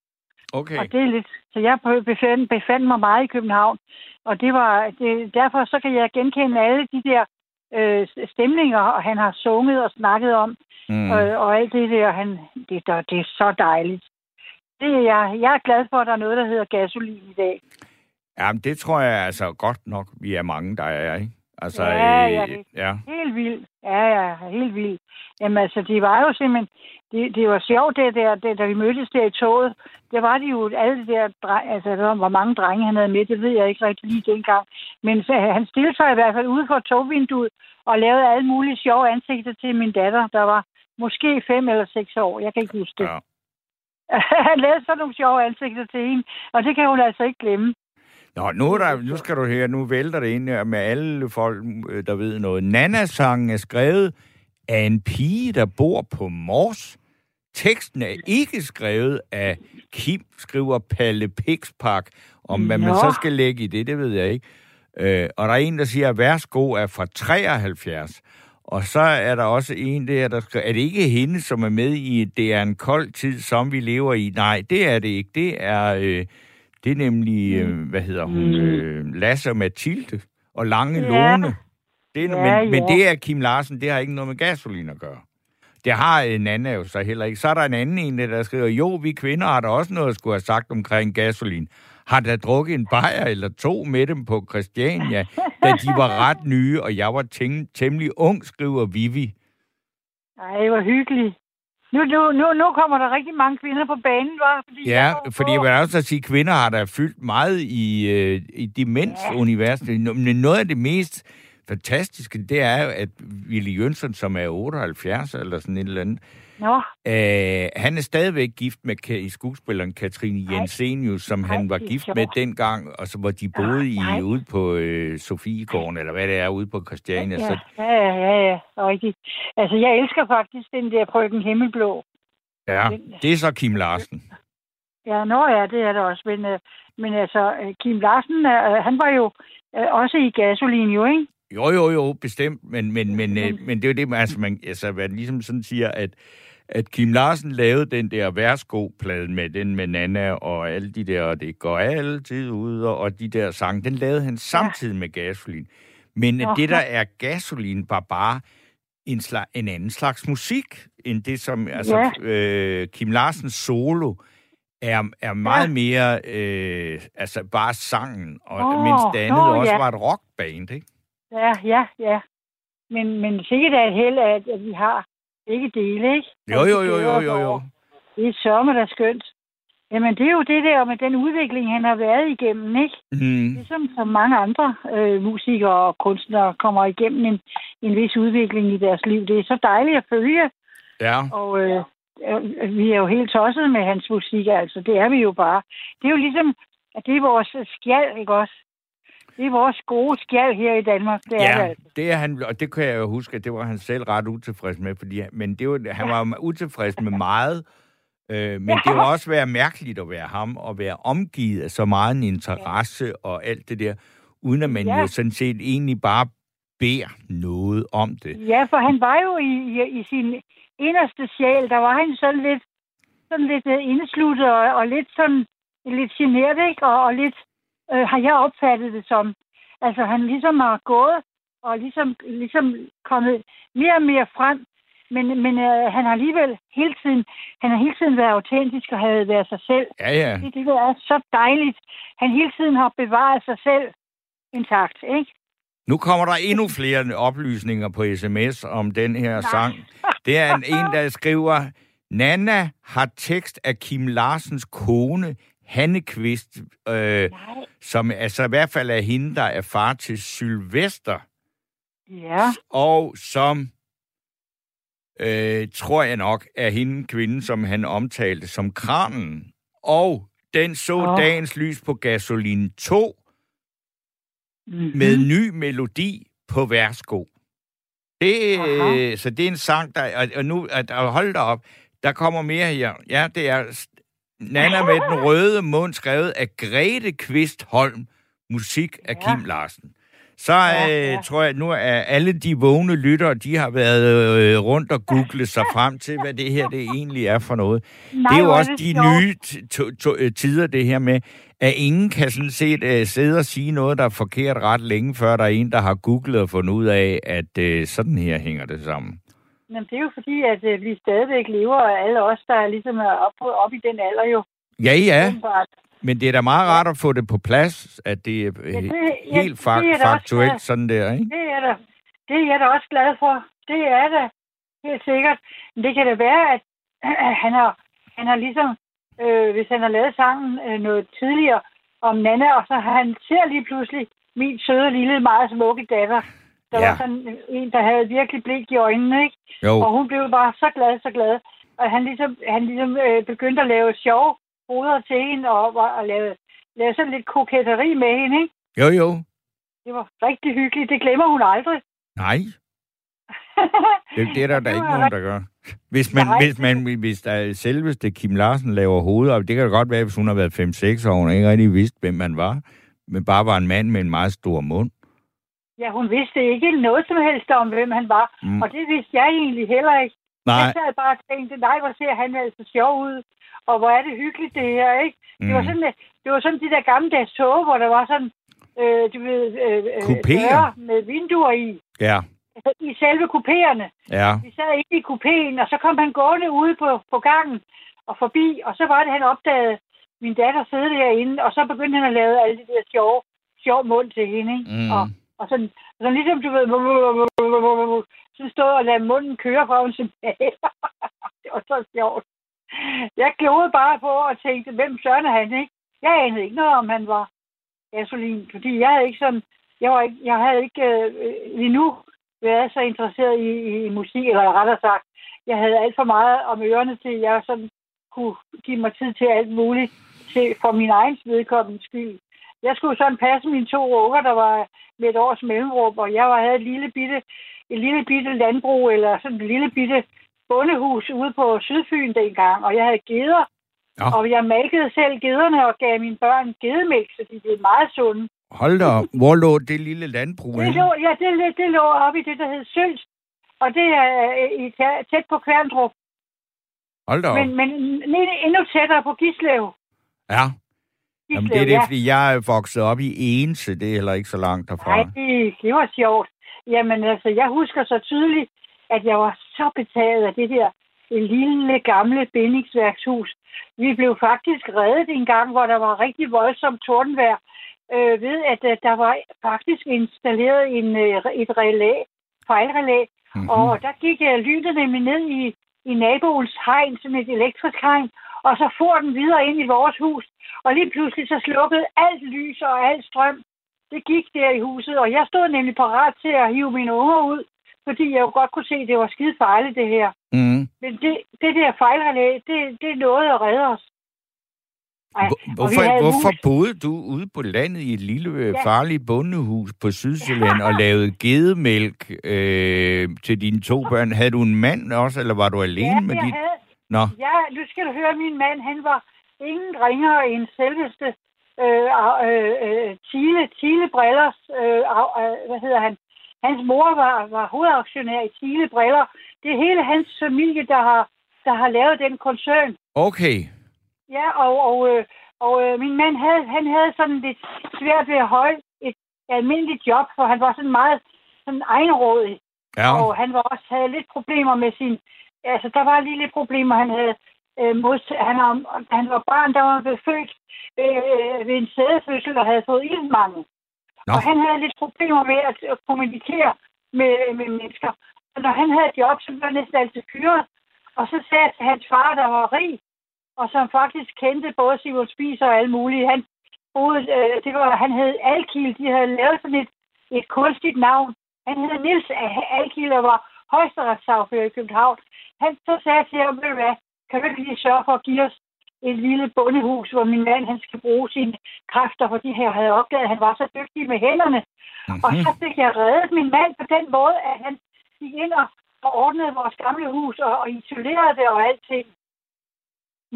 [SPEAKER 2] Okay.
[SPEAKER 6] Og det er lidt, så jeg befandt, befandt mig meget i København. Og det var, det, derfor så kan jeg genkende alle de der øh, stemninger, han har sunget og snakket om. Mm. Øh, og alt det der, han, det, der, det er så dejligt. Det er jeg. Jeg er glad for, at der er noget, der hedder gasolin i dag.
[SPEAKER 2] Jamen, det tror jeg altså godt nok, vi er mange, der er, ikke? Altså,
[SPEAKER 6] ja, ja, det, ja. Helt vildt. Ja, ja, helt vildt. Jamen altså, de var jo simpelthen... Det, det var sjovt, det der, det, da vi mødtes der i toget. Der var de jo alle de der... Dreng, altså, der var, hvor mange drenge han havde med, det ved jeg ikke rigtig lige dengang. Men så, han stillede sig i hvert fald ude for togvinduet og lavede alle mulige sjove ansigter til min datter, der var måske fem eller seks år. Jeg kan ikke huske det. Ja. han lavede sådan nogle sjove ansigter til hende, og det kan hun altså ikke glemme.
[SPEAKER 2] Nå, nu, er der, nu skal du høre, nu vælter det ind med alle folk, øh, der ved noget. Nana-sangen er skrevet af en pige, der bor på Mors. teksten er ikke skrevet af Kim, skriver Palle Pixpak. Om hvad man så skal lægge i det, det ved jeg ikke. Øh, og der er en, der siger, at Værsgo er fra 73. Og så er der også en der, der skriver, er det ikke hende, som er med i, det er en kold tid, som vi lever i? Nej, det er det ikke. Det er, øh, det er nemlig, øh, hvad hedder hun, øh, Lasse og Mathilde og Lange
[SPEAKER 6] Ja.
[SPEAKER 2] Lone. Det er,
[SPEAKER 6] Ja,
[SPEAKER 2] men, men
[SPEAKER 6] ja.
[SPEAKER 2] det er Kim Larsen, det har ikke noget med gasolin at gøre. Det har en anden jo så heller ikke. Så er der en anden en, der skriver, jo, vi kvinder har da også noget at skulle have sagt omkring gasolin. Har da drukket en bajer eller to med dem på Christiania, da de var ret nye, og jeg var tæn- temmelig ung, skriver Vivi.
[SPEAKER 6] Ej, det var hyggeligt. Nu, nu, nu, nu kommer der rigtig mange kvinder på banen, var? Fordi
[SPEAKER 2] Ja,
[SPEAKER 6] jeg
[SPEAKER 2] fordi jeg vil også sige, at kvinder har da fyldt meget i, øh, i demensuniverset. Men noget af det mest fantastiske, det er jo, at Willy Jønsson, som er 78 eller sådan et eller andet,
[SPEAKER 6] Nå,
[SPEAKER 2] Øh, han er stadigvæk gift med Ka- skuespilleren Katrine Jensenius, som
[SPEAKER 6] Ej,
[SPEAKER 2] han var gift med dengang, og så hvor de boede i
[SPEAKER 6] nej.
[SPEAKER 2] ude på øh, Sofiegården, eller hvad det er, ude på Christiania.
[SPEAKER 6] ja,
[SPEAKER 2] Så,
[SPEAKER 6] ja, ja, ja, ja, rigtigt. Altså, jeg elsker faktisk den der Frøken Himmelblå.
[SPEAKER 2] ja, det er så Kim Larsen.
[SPEAKER 6] Ja, nå ja, det er det også. Men, øh, men altså, øh, Kim Larsen, øh, han var jo øh, også i gasolin, jo, ikke?
[SPEAKER 2] Jo, jo, jo, bestemt, men, men, men, øh, men det er jo det, man, altså, man, altså, man ligesom sådan siger, at at Kim Larsen lavede den der Værsgo-plade med den med Nana og alle de der, og det går altid ud, og, og de der sange, den lavede han samtidig med gasolin. Men
[SPEAKER 6] Nå.
[SPEAKER 2] det, der er gasolin, var bare en, slag, en anden slags musik, end det, som altså, øh, Kim Larsens solo er, er meget mere øh, altså bare sangen, og
[SPEAKER 6] Åh,
[SPEAKER 2] mens det andet
[SPEAKER 6] nå,
[SPEAKER 2] også
[SPEAKER 6] ja.
[SPEAKER 2] var et rockband, ikke?
[SPEAKER 6] Ja, ja, ja. Men, men sikkert er et held, at, at vi har ikke dele, ikke?
[SPEAKER 2] Jo, jo, jo, jo, jo, jo.
[SPEAKER 6] Det er sørme da skønt. Jamen, det er jo det der med den udvikling, han har været igennem, ikke?
[SPEAKER 2] Mm.
[SPEAKER 6] Ligesom som mange andre øh, musikere og kunstnere kommer igennem en, en vis udvikling i deres liv. Det er så dejligt at følge,
[SPEAKER 2] Ja.
[SPEAKER 6] og øh, øh, vi er jo helt tosset med hans musik, altså. Det er vi jo bare. Det er jo ligesom, at det er vores skjald, ikke også? Det er vores gode skjald her i Danmark. Det er det
[SPEAKER 2] Ja,
[SPEAKER 6] altså.
[SPEAKER 2] det er han, og det kan jeg jo huske, at det var han selv ret utilfreds med, fordi, men det var, han var jo utilfreds med meget, øh, men det var også være mærkeligt at være ham, og være omgivet af så meget en interesse og alt det der, uden at man
[SPEAKER 6] Ja.
[SPEAKER 2] jo sådan set egentlig bare beder noget om det.
[SPEAKER 6] Ja, for han var jo i, i, i sin inderste sjæl, der var han sådan lidt, sådan lidt øh, indesluttet og, og lidt sådan lidt generet, ikke? Og, og lidt, øh, har jeg opfattet det som. Altså, han ligesom har gået og ligesom, ligesom kommet mere og mere frem, men, men øh, han har alligevel hele tiden, han har hele tiden været autentisk og havde været sig selv.
[SPEAKER 2] Ja, ja.
[SPEAKER 6] Det, det er så dejligt. Han hele tiden har bevaret sig selv intakt, ikke?
[SPEAKER 2] Nu kommer der endnu flere oplysninger på sms om den her sang. Det er en, en, der skriver, Nana har tekst af Kim Larsens kone, Hanne Kvist, øh, som altså i hvert fald er hende, der er far til Sylvester,
[SPEAKER 6] Ja.
[SPEAKER 2] og som, øh, tror jeg nok, er hende kvinde, som han omtalte som kranen. Og den så
[SPEAKER 6] Åh.
[SPEAKER 2] dagens lys på Gasolin 2
[SPEAKER 6] Mm-hmm.
[SPEAKER 2] med ny melodi på værsgo. Det,
[SPEAKER 6] Aha.
[SPEAKER 2] så det er en sang, der... Og, og nu, at, og hold da op, der kommer mere her. Ja, det er Nana med den røde mund, skrevet af Grete Kvist Holm. Musik af
[SPEAKER 6] Ja.
[SPEAKER 2] Kim Larsen. Så øh,
[SPEAKER 6] Ja, ja.
[SPEAKER 2] tror jeg nu, at alle de vågne lyttere, de har været øh, rundt og googlet sig frem til, hvad det her det egentlig er for noget.
[SPEAKER 6] Nej,
[SPEAKER 2] det er jo også
[SPEAKER 6] det
[SPEAKER 2] de
[SPEAKER 6] sjovt.
[SPEAKER 2] nye øh, tider, det her med, at ingen kan sådan set uh, sidde og sige noget, der er forkert ret længe, før der er en, der har googlet og fundet ud af, at uh, sådan her hænger det sammen.
[SPEAKER 6] Jamen, det er jo fordi, at øh, vi stadigvæk lever, og alle os, der ligesom er op, op i den alder jo.
[SPEAKER 2] Ja, ja, men det er da meget rart at få det på plads, at det er
[SPEAKER 6] Ja, det-
[SPEAKER 2] det,
[SPEAKER 6] ja,
[SPEAKER 2] helt
[SPEAKER 6] det er
[SPEAKER 2] fak-
[SPEAKER 6] da også
[SPEAKER 2] faktuelt
[SPEAKER 6] glad.
[SPEAKER 2] sådan der, ikke?
[SPEAKER 6] Det er, der, det er jeg da også glad for. Det er det. Helt sikkert. Men det kan da være, at han har, han har ligesom, øh, hvis han har lavet sangen øh, noget tidligere om Nana, og så har han ser lige pludselig min søde, lille, meget smukke datter. Der
[SPEAKER 2] Ja.
[SPEAKER 6] var sådan en, der havde virkelig blik i øjnene, ikke?
[SPEAKER 2] Jo,
[SPEAKER 6] Og hun blev bare så glad, så glad. Og han ligesom, han ligesom øh, begyndte at lave sjove hoveder til hende, og, og, og lave, lave sådan lidt koketteri med hende, ikke?
[SPEAKER 2] jo, jo.
[SPEAKER 6] Det var rigtig hyggeligt. Det glemmer hun aldrig.
[SPEAKER 2] Nej, det, det er der, der
[SPEAKER 6] Det
[SPEAKER 2] ikke nogen, der gør. Hvis, man,
[SPEAKER 6] Nej.
[SPEAKER 2] hvis, man, hvis der er selveste Kim Larsen laver hoveder, det kan da godt være, hvis hun har været 5-6 år, hun ikke rigtig vidste, hvem man var, men bare var en mand med en meget stor mund.
[SPEAKER 6] Ja, hun vidste ikke noget som helst om, hvem han var.
[SPEAKER 2] Mm.
[SPEAKER 6] Og det vidste jeg egentlig heller ikke.
[SPEAKER 2] Nej,
[SPEAKER 6] Jeg sad bare og tænkte, nej, hvor ser han altså sjov ud. Og hvor er det hyggeligt, det her, ikke? Mm. Det, var
[SPEAKER 2] Mm.
[SPEAKER 6] sådan, det var sådan de der gamle tog, hvor der var sådan, øh, du ved, øh, øh, døre med vinduer i.
[SPEAKER 2] ja,
[SPEAKER 6] Altså, I selve kupéerne.
[SPEAKER 2] ja.
[SPEAKER 6] Vi sad inde i kupéen, og så kom han gående ude på, på gangen og forbi. Og så var det, han opdagede min datter sidde derinde, og så begyndte han at lave alle de der sjove, sjov mund til hende, ikke?
[SPEAKER 2] Mm.
[SPEAKER 6] Og, og sådan, sådan ligesom, du ved, så stod og lade munden køre fra hendes tilbage. det var så sjovt. Jeg gjorde bare på og tænkte, hvem søren er han, ikke? Jeg anede ikke noget om, han var gasolin, fordi jeg havde ikke sådan, jeg, var ikke, jeg havde ikke øh, lige nu været så interesseret i, i, i musik, eller rettere sagt, jeg havde alt for meget om ørerne til, at jeg sådan kunne give mig tid til alt muligt til, for min egen vedkommende skyld. Jeg skulle sådan passe mine to unger, der var med et års mellemrum, og jeg var, havde et lille bitte, et lille bitte landbrug, eller sådan et lille bitte bondehus ude på Sydfyn dengang, og jeg havde geder,
[SPEAKER 2] Nå.
[SPEAKER 6] og jeg malkede selv gederne og gav mine børn gedemælk, så de blev meget sunde.
[SPEAKER 2] Hold da op. Hvor lå det lille landbrug
[SPEAKER 6] Det lå, ja, det, det lå oppe i det, der hed Sølst, og det er øh, i, tæt på Kværndrup,
[SPEAKER 2] Hold da op.
[SPEAKER 6] men, men endnu tættere på Gislev.
[SPEAKER 2] Ja, Jamen, det er det,
[SPEAKER 6] ja.
[SPEAKER 2] fordi jeg er vokset op i Ense. Det er heller ikke så langt derfra.
[SPEAKER 6] Nej, det, var sjovt. Jamen altså, jeg husker så tydeligt, at jeg var så betaget af det der lille gamle bindingsværkshus. Vi blev faktisk reddet en gang, hvor der var rigtig voldsomt tordenvejr, øh, ved at øh, der var faktisk installeret en, øh, et relæ, fejlrelæ,
[SPEAKER 2] Mhm.
[SPEAKER 6] mm-hmm. og der gik øh, lynet nemlig ned i, i naboens hegn, som et elektrisk hegn, og så for den videre ind i vores hus, og lige pludselig så slukkede alt lys og alt strøm. Det gik der i huset, og jeg stod nemlig parat til at hive mine unger ud, fordi jeg jo godt kunne se, at det var skide farligt, det her.
[SPEAKER 2] Mm.
[SPEAKER 6] Men det, det der fejlrelæ, det, det nåede at redde os. Ej,
[SPEAKER 2] Hvorfor, hvorfor
[SPEAKER 6] mus.
[SPEAKER 2] boede du ude på landet i et lille øh,
[SPEAKER 6] Ja.
[SPEAKER 2] farligt bondehus på Sydsjælland og lavede gedemælk øh, til dine to børn? Havde du en mand også, eller var du alene
[SPEAKER 6] Ja,
[SPEAKER 2] med dit...
[SPEAKER 6] havde,
[SPEAKER 2] Nå,
[SPEAKER 6] Ja, nu skal du høre, min mand, han var ingen ringere end selveste øh, øh, øh, Thiele, Thiele Brillers, øh, øh, hvad hedder han? Hans mor var, var hovedaktionær i Thiele Briller. Det er hele hans familie, der har, der har lavet den koncern.
[SPEAKER 2] okay.
[SPEAKER 6] Ja, og, og, øh, og øh, min mand havde, han havde sådan lidt svært ved at holde et almindeligt job, for han var sådan meget sådan egenrådig.
[SPEAKER 2] Ja,
[SPEAKER 6] Og han var også havde lidt problemer med sin... Altså, der var lige lidt problemer, han havde... Øh, mod, han, var, han var barn, der var blevet født øh, ved en sædefødsel og havde fået iltmangel.
[SPEAKER 2] Nå.
[SPEAKER 6] Og han havde lidt problemer med at, at kommunikere med, med mennesker. Og når han havde et job, så blev han næsten altid fyret. Og så sagde hans far, der var rig, og som faktisk kendte både Simon Spies og alle mulige. Han, boede, øh, det var, han hed Alkil, de havde lavet sådan et, et kunstigt navn. Han hed Nils Alkil og var højesteretssagfører i København. Han så sagde til ham, ved hvad, kan du ikke lige sørge for at give os et lille bondehus, hvor min mand han skal bruge sine kræfter, fordi jeg havde opdaget, at han var så dygtig med hænderne. Mm-hmm. Og så fik jeg reddet min mand på den måde, at han gik ind og, og ordnede vores gamle hus og, og isolerede det og alting.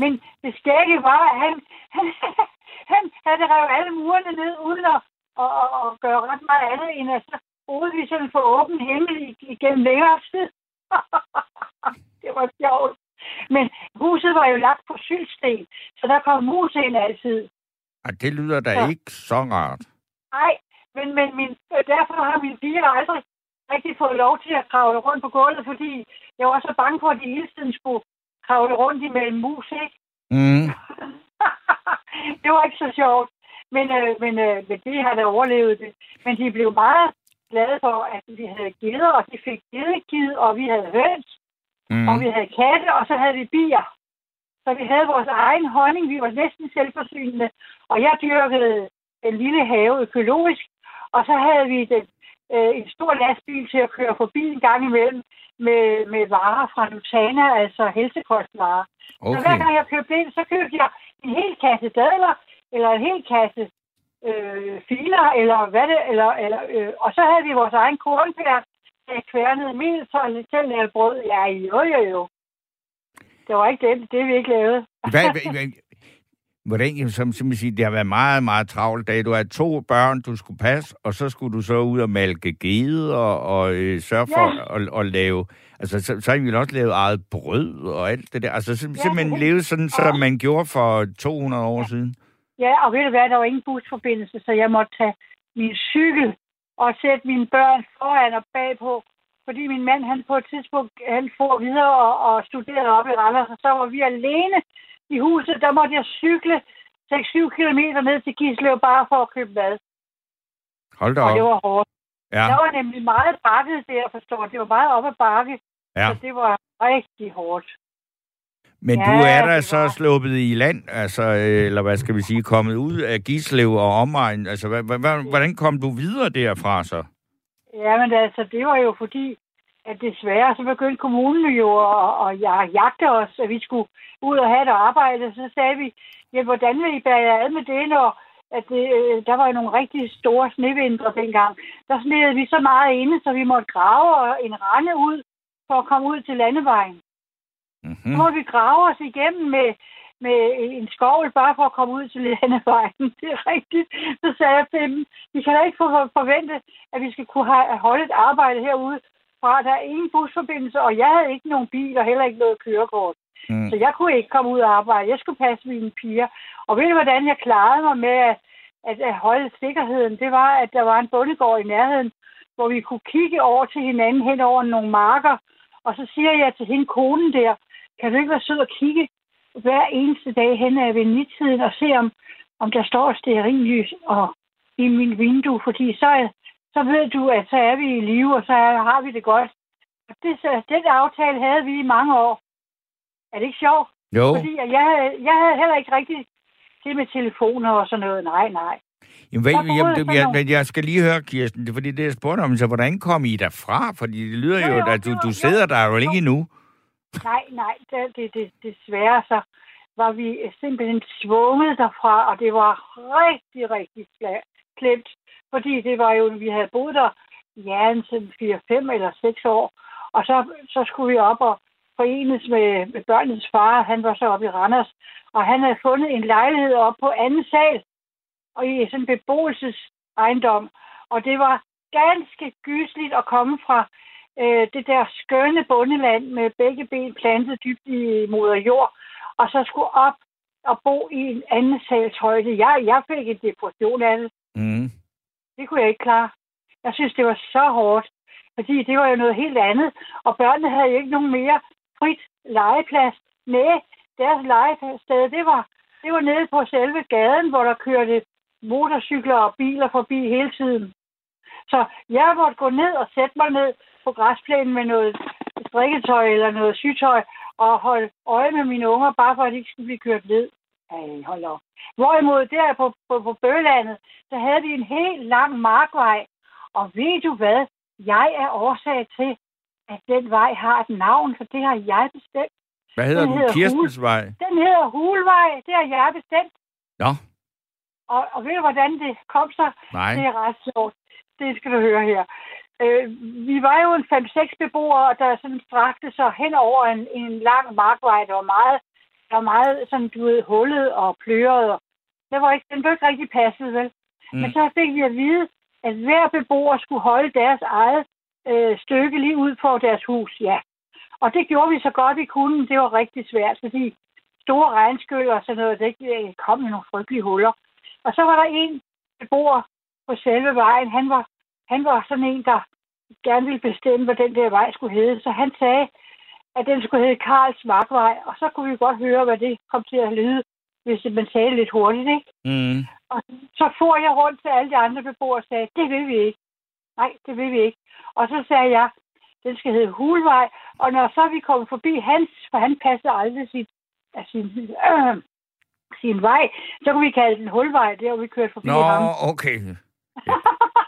[SPEAKER 6] Men det skægge var, at han, han, han havde revet alle murene ned, uden at, at, at, at gøre ret meget andet, end at så boede vi sådan for åben himmel ig- igennem længere tid. det var sjovt. Men huset var jo lagt på sylsten, så der kom mus ind altid.
[SPEAKER 2] Ej, det lyder da
[SPEAKER 6] Ja.
[SPEAKER 2] ikke så rart.
[SPEAKER 6] Nej, men, men min, derfor har mine piger aldrig rigtig fået lov til at kravle rundt på gulvet, fordi jeg var så bange for, at de hele tiden skulle kravle rundt imellem mus, ikke?
[SPEAKER 2] Mm.
[SPEAKER 6] det var ikke så sjovt. Men, øh, men, øh, men de har da overlevet det. Men de blev meget glade for, at vi havde geder, og de fik gedegid, og vi havde høns,
[SPEAKER 2] Mm.
[SPEAKER 6] og vi havde katte, og så havde vi bier. Så vi havde vores egen honning. Vi var næsten selvforsynende. Og jeg dyrkede den lille have økologisk. Og så havde vi den, øh, en stor lastbil til at køre forbi en gang imellem med, med varer fra Nutana, altså helsekostvarer. Okay. Så hver gang jeg købte ind, så købte jeg en hel kasse dadler, eller en hel kasse øh, filer, eller hvad det, eller, eller, øh, og så havde vi vores egen kornpær, der kværnede mel, så til at brød. Ja, jo, jo, jo. Det var ikke det, det vi ikke lavede.
[SPEAKER 2] Hvad, hvad, hvad, hvordan, som, som siger, det har været meget, meget travlt dag. Du har to børn, du skulle passe, og så skulle du så ud og malke gede og, og øh, sørge for
[SPEAKER 6] Ja.
[SPEAKER 2] at, at, lave... Altså, så, så har vi også lavet eget brød og alt det der. Altså, sim,
[SPEAKER 6] Ja,
[SPEAKER 2] simpelthen levet sådan, som
[SPEAKER 6] og-
[SPEAKER 2] man gjorde for 200 år siden.
[SPEAKER 6] Ja, og ved du hvad, der var ingen busforbindelse, så jeg måtte tage min cykel og sætte mine børn foran og bagpå. Fordi min mand, han på et tidspunkt, han får videre og, og studerede op i Randers, og så var vi alene i huset. Der måtte jeg cykle 6-7 kilometer ned til Gislev bare for at købe mad.
[SPEAKER 2] Hold da
[SPEAKER 6] Og det
[SPEAKER 2] op.
[SPEAKER 6] var hårdt.
[SPEAKER 2] Ja,
[SPEAKER 6] Der var nemlig meget bakket der, forstår. Det var meget op ad bakke,
[SPEAKER 2] ja.
[SPEAKER 6] så det var rigtig hårdt.
[SPEAKER 2] Men
[SPEAKER 6] Ja,
[SPEAKER 2] du er da så
[SPEAKER 6] var-
[SPEAKER 2] sluppet i land, altså, øh, eller hvad skal vi sige, kommet ud af Gislev og omegn. Altså, hvad, hvad, hvordan kom du videre derfra så?
[SPEAKER 6] Ja, men altså, det var jo fordi, at desværre så begyndte kommunen jo at, at ja- jagte os, at vi skulle ud og have et arbejde. Så sagde vi, ja, hvordan vil I bære jer ad med det, når at det, øh, der var jo nogle rigtig store snevintre dengang. Der snedede vi så meget inde, så vi måtte grave en rende ud for at komme ud til landevejen.
[SPEAKER 2] Mm-hmm.
[SPEAKER 6] Så må vi grave os igennem med, med en skovl, bare for at komme ud til landevejen. Det er rigtigt. Så sagde jeg til dem, vi kan da ikke for- forvente, at vi skal kunne have, holde et arbejde herude, fra der er ingen busforbindelse, og jeg havde ikke nogen bil og heller ikke noget kørekort.
[SPEAKER 2] Mm.
[SPEAKER 6] Så jeg kunne ikke komme ud og arbejde. Jeg skulle passe mine piger. Og ved du, hvordan jeg klarede mig med at, at, at holde sikkerheden? Det var, at der var en bondegård i nærheden, hvor vi kunne kigge over til hinanden hen over nogle marker. Og så siger jeg til hende, konen der, kan du ikke være sød og kigge hver eneste dag hen ad ved nittiden og se, om, om der står stearinlys og i min vindue, fordi så, er- så ved du, at så er vi i live, og så er, har vi det godt. Og det, så, den aftale havde vi i mange år. Er det ikke sjovt?
[SPEAKER 2] Jo,
[SPEAKER 6] Fordi jeg, havde, jeg havde heller ikke rigtig det med telefoner og sådan noget. Nej, nej.
[SPEAKER 2] Jamen, hvad, jamen, det, jeg, men jeg skal lige høre, Kirsten, det er fordi, det jeg spurgte om, så hvordan kom I derfra? Fordi det lyder
[SPEAKER 6] Jo,
[SPEAKER 2] jo,
[SPEAKER 6] jo,
[SPEAKER 2] at du,
[SPEAKER 6] jo,
[SPEAKER 2] du
[SPEAKER 6] jo.
[SPEAKER 2] sidder der jo ikke endnu.
[SPEAKER 6] Nej, nej, det, det, det, desværre så var vi simpelthen svunget derfra, og det var rigtig, rigtig slemt. Fordi det var jo, vi havde boet der, ja, en 4, 5 eller 6 år, og så, så skulle vi op og forenes med, med børnenes far. Han var så oppe i Randers, og han havde fundet en lejlighed op på anden sal, og i sådan en beboelsesejendom. Og det var ganske gysligt at komme fra øh, det der skønne bundeland med begge ben plantet dybt i moder jord, og så skulle op og bo i en anden sals højde. Jeg, jeg fik en depression af det.
[SPEAKER 2] Mm.
[SPEAKER 6] Det kunne jeg ikke klare. Jeg synes, det var så hårdt, fordi det var jo noget helt andet, og børnene havde jo ikke nogen mere frit legeplads. Nej, deres legested, det var, det var nede på selve gaden, hvor der kørte motorcykler og biler forbi hele tiden. Så jeg måtte gå ned og sætte mig ned på græsplænen med noget strikketøj eller noget sygtøj og holde øje med mine unger, bare for at de ikke skulle blive kørt ned. Ej, hold op. Hvorimod der på, på, på Bøgelandet, der havde vi en helt lang markvej. Og ved du hvad? Jeg er årsag til, at den vej har et navn, for det har jeg bestemt.
[SPEAKER 2] Hvad hedder
[SPEAKER 6] Den
[SPEAKER 2] den?
[SPEAKER 6] hedder
[SPEAKER 2] Kirstens vej?
[SPEAKER 6] Den hedder Hulvej, det har jeg bestemt.
[SPEAKER 2] Nå,
[SPEAKER 6] Og, og ved du, hvordan det kom så?
[SPEAKER 2] nej.
[SPEAKER 6] Det er ret sjovt. Det skal du høre her. Øh, vi var jo en 5-6 beboere, der sådan strakte sig hen over en, en lang markvej. Det var meget, der var meget sådan, du ved, hullet og pløret. Og det var ikke, den blev ikke rigtig passet, vel? Mm. Men så fik vi at vide, at hver beboer skulle holde deres eget øh, stykke lige ud for deres hus, ja. Og det gjorde vi så godt vi kunne. Det var rigtig svært, fordi store regnskyld og sådan noget, det kom i nogle frygtelige huller. Og så var der en beboer på selve vejen. Han var, han var sådan en, der gerne ville bestemme, hvad den der vej skulle hedde. Så han sagde, at den skulle hedde Karls Markvej. Og så kunne vi godt høre, hvad det kom til at lyde, hvis man sagde lidt hurtigt, ikke?
[SPEAKER 2] Mm.
[SPEAKER 6] Og så får jeg rundt til alle de andre beboere og sagde, det vil vi ikke. Nej, det vil vi ikke. Og så sagde jeg, den skal hedde Hulvej. Og når så vi kommet forbi hans, for han passede aldrig sit, af sin, øh, sin vej, så kunne vi kalde den Hulvej, der hvor vi kørte forbi
[SPEAKER 2] Nå,
[SPEAKER 6] ham.
[SPEAKER 2] okay.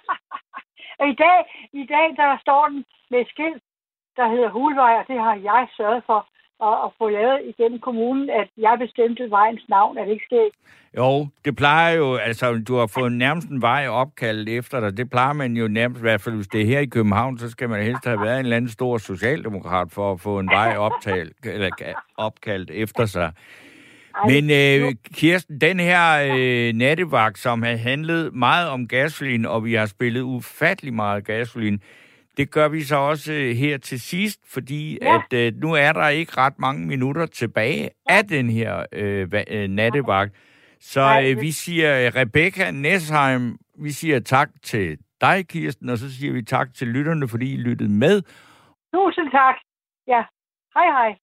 [SPEAKER 6] og i dag, i dag, der står den med et skilt, der hedder Hulvej, og det har jeg sørget for, at, at få lavet igennem kommunen, at jeg bestemte vejens navn. at det ikke sket?
[SPEAKER 2] Jo, det plejer jo, altså du har fået nærmest en vej opkaldt efter dig. Det plejer man jo nærmest, i hvert fald hvis det er her i København, så skal man helst have været en eller anden stor socialdemokrat for at få en vej optalt, eller opkaldt efter sig. Men øh, Kirsten, den her øh, nattevagt, som har handlet meget om gasolin, og vi har spillet ufattelig meget gasolin, det gør vi så også øh, her til sidst, fordi ja. at øh, nu er der ikke ret mange minutter tilbage ja. af den her øh, øh, nattevagt. Så øh, vi siger øh, Rebecca Nesheim, vi siger tak til dig, Kirsten, og så siger vi tak til lytterne, fordi I lyttede med.
[SPEAKER 6] Tusind tak. Ja. Hej hej.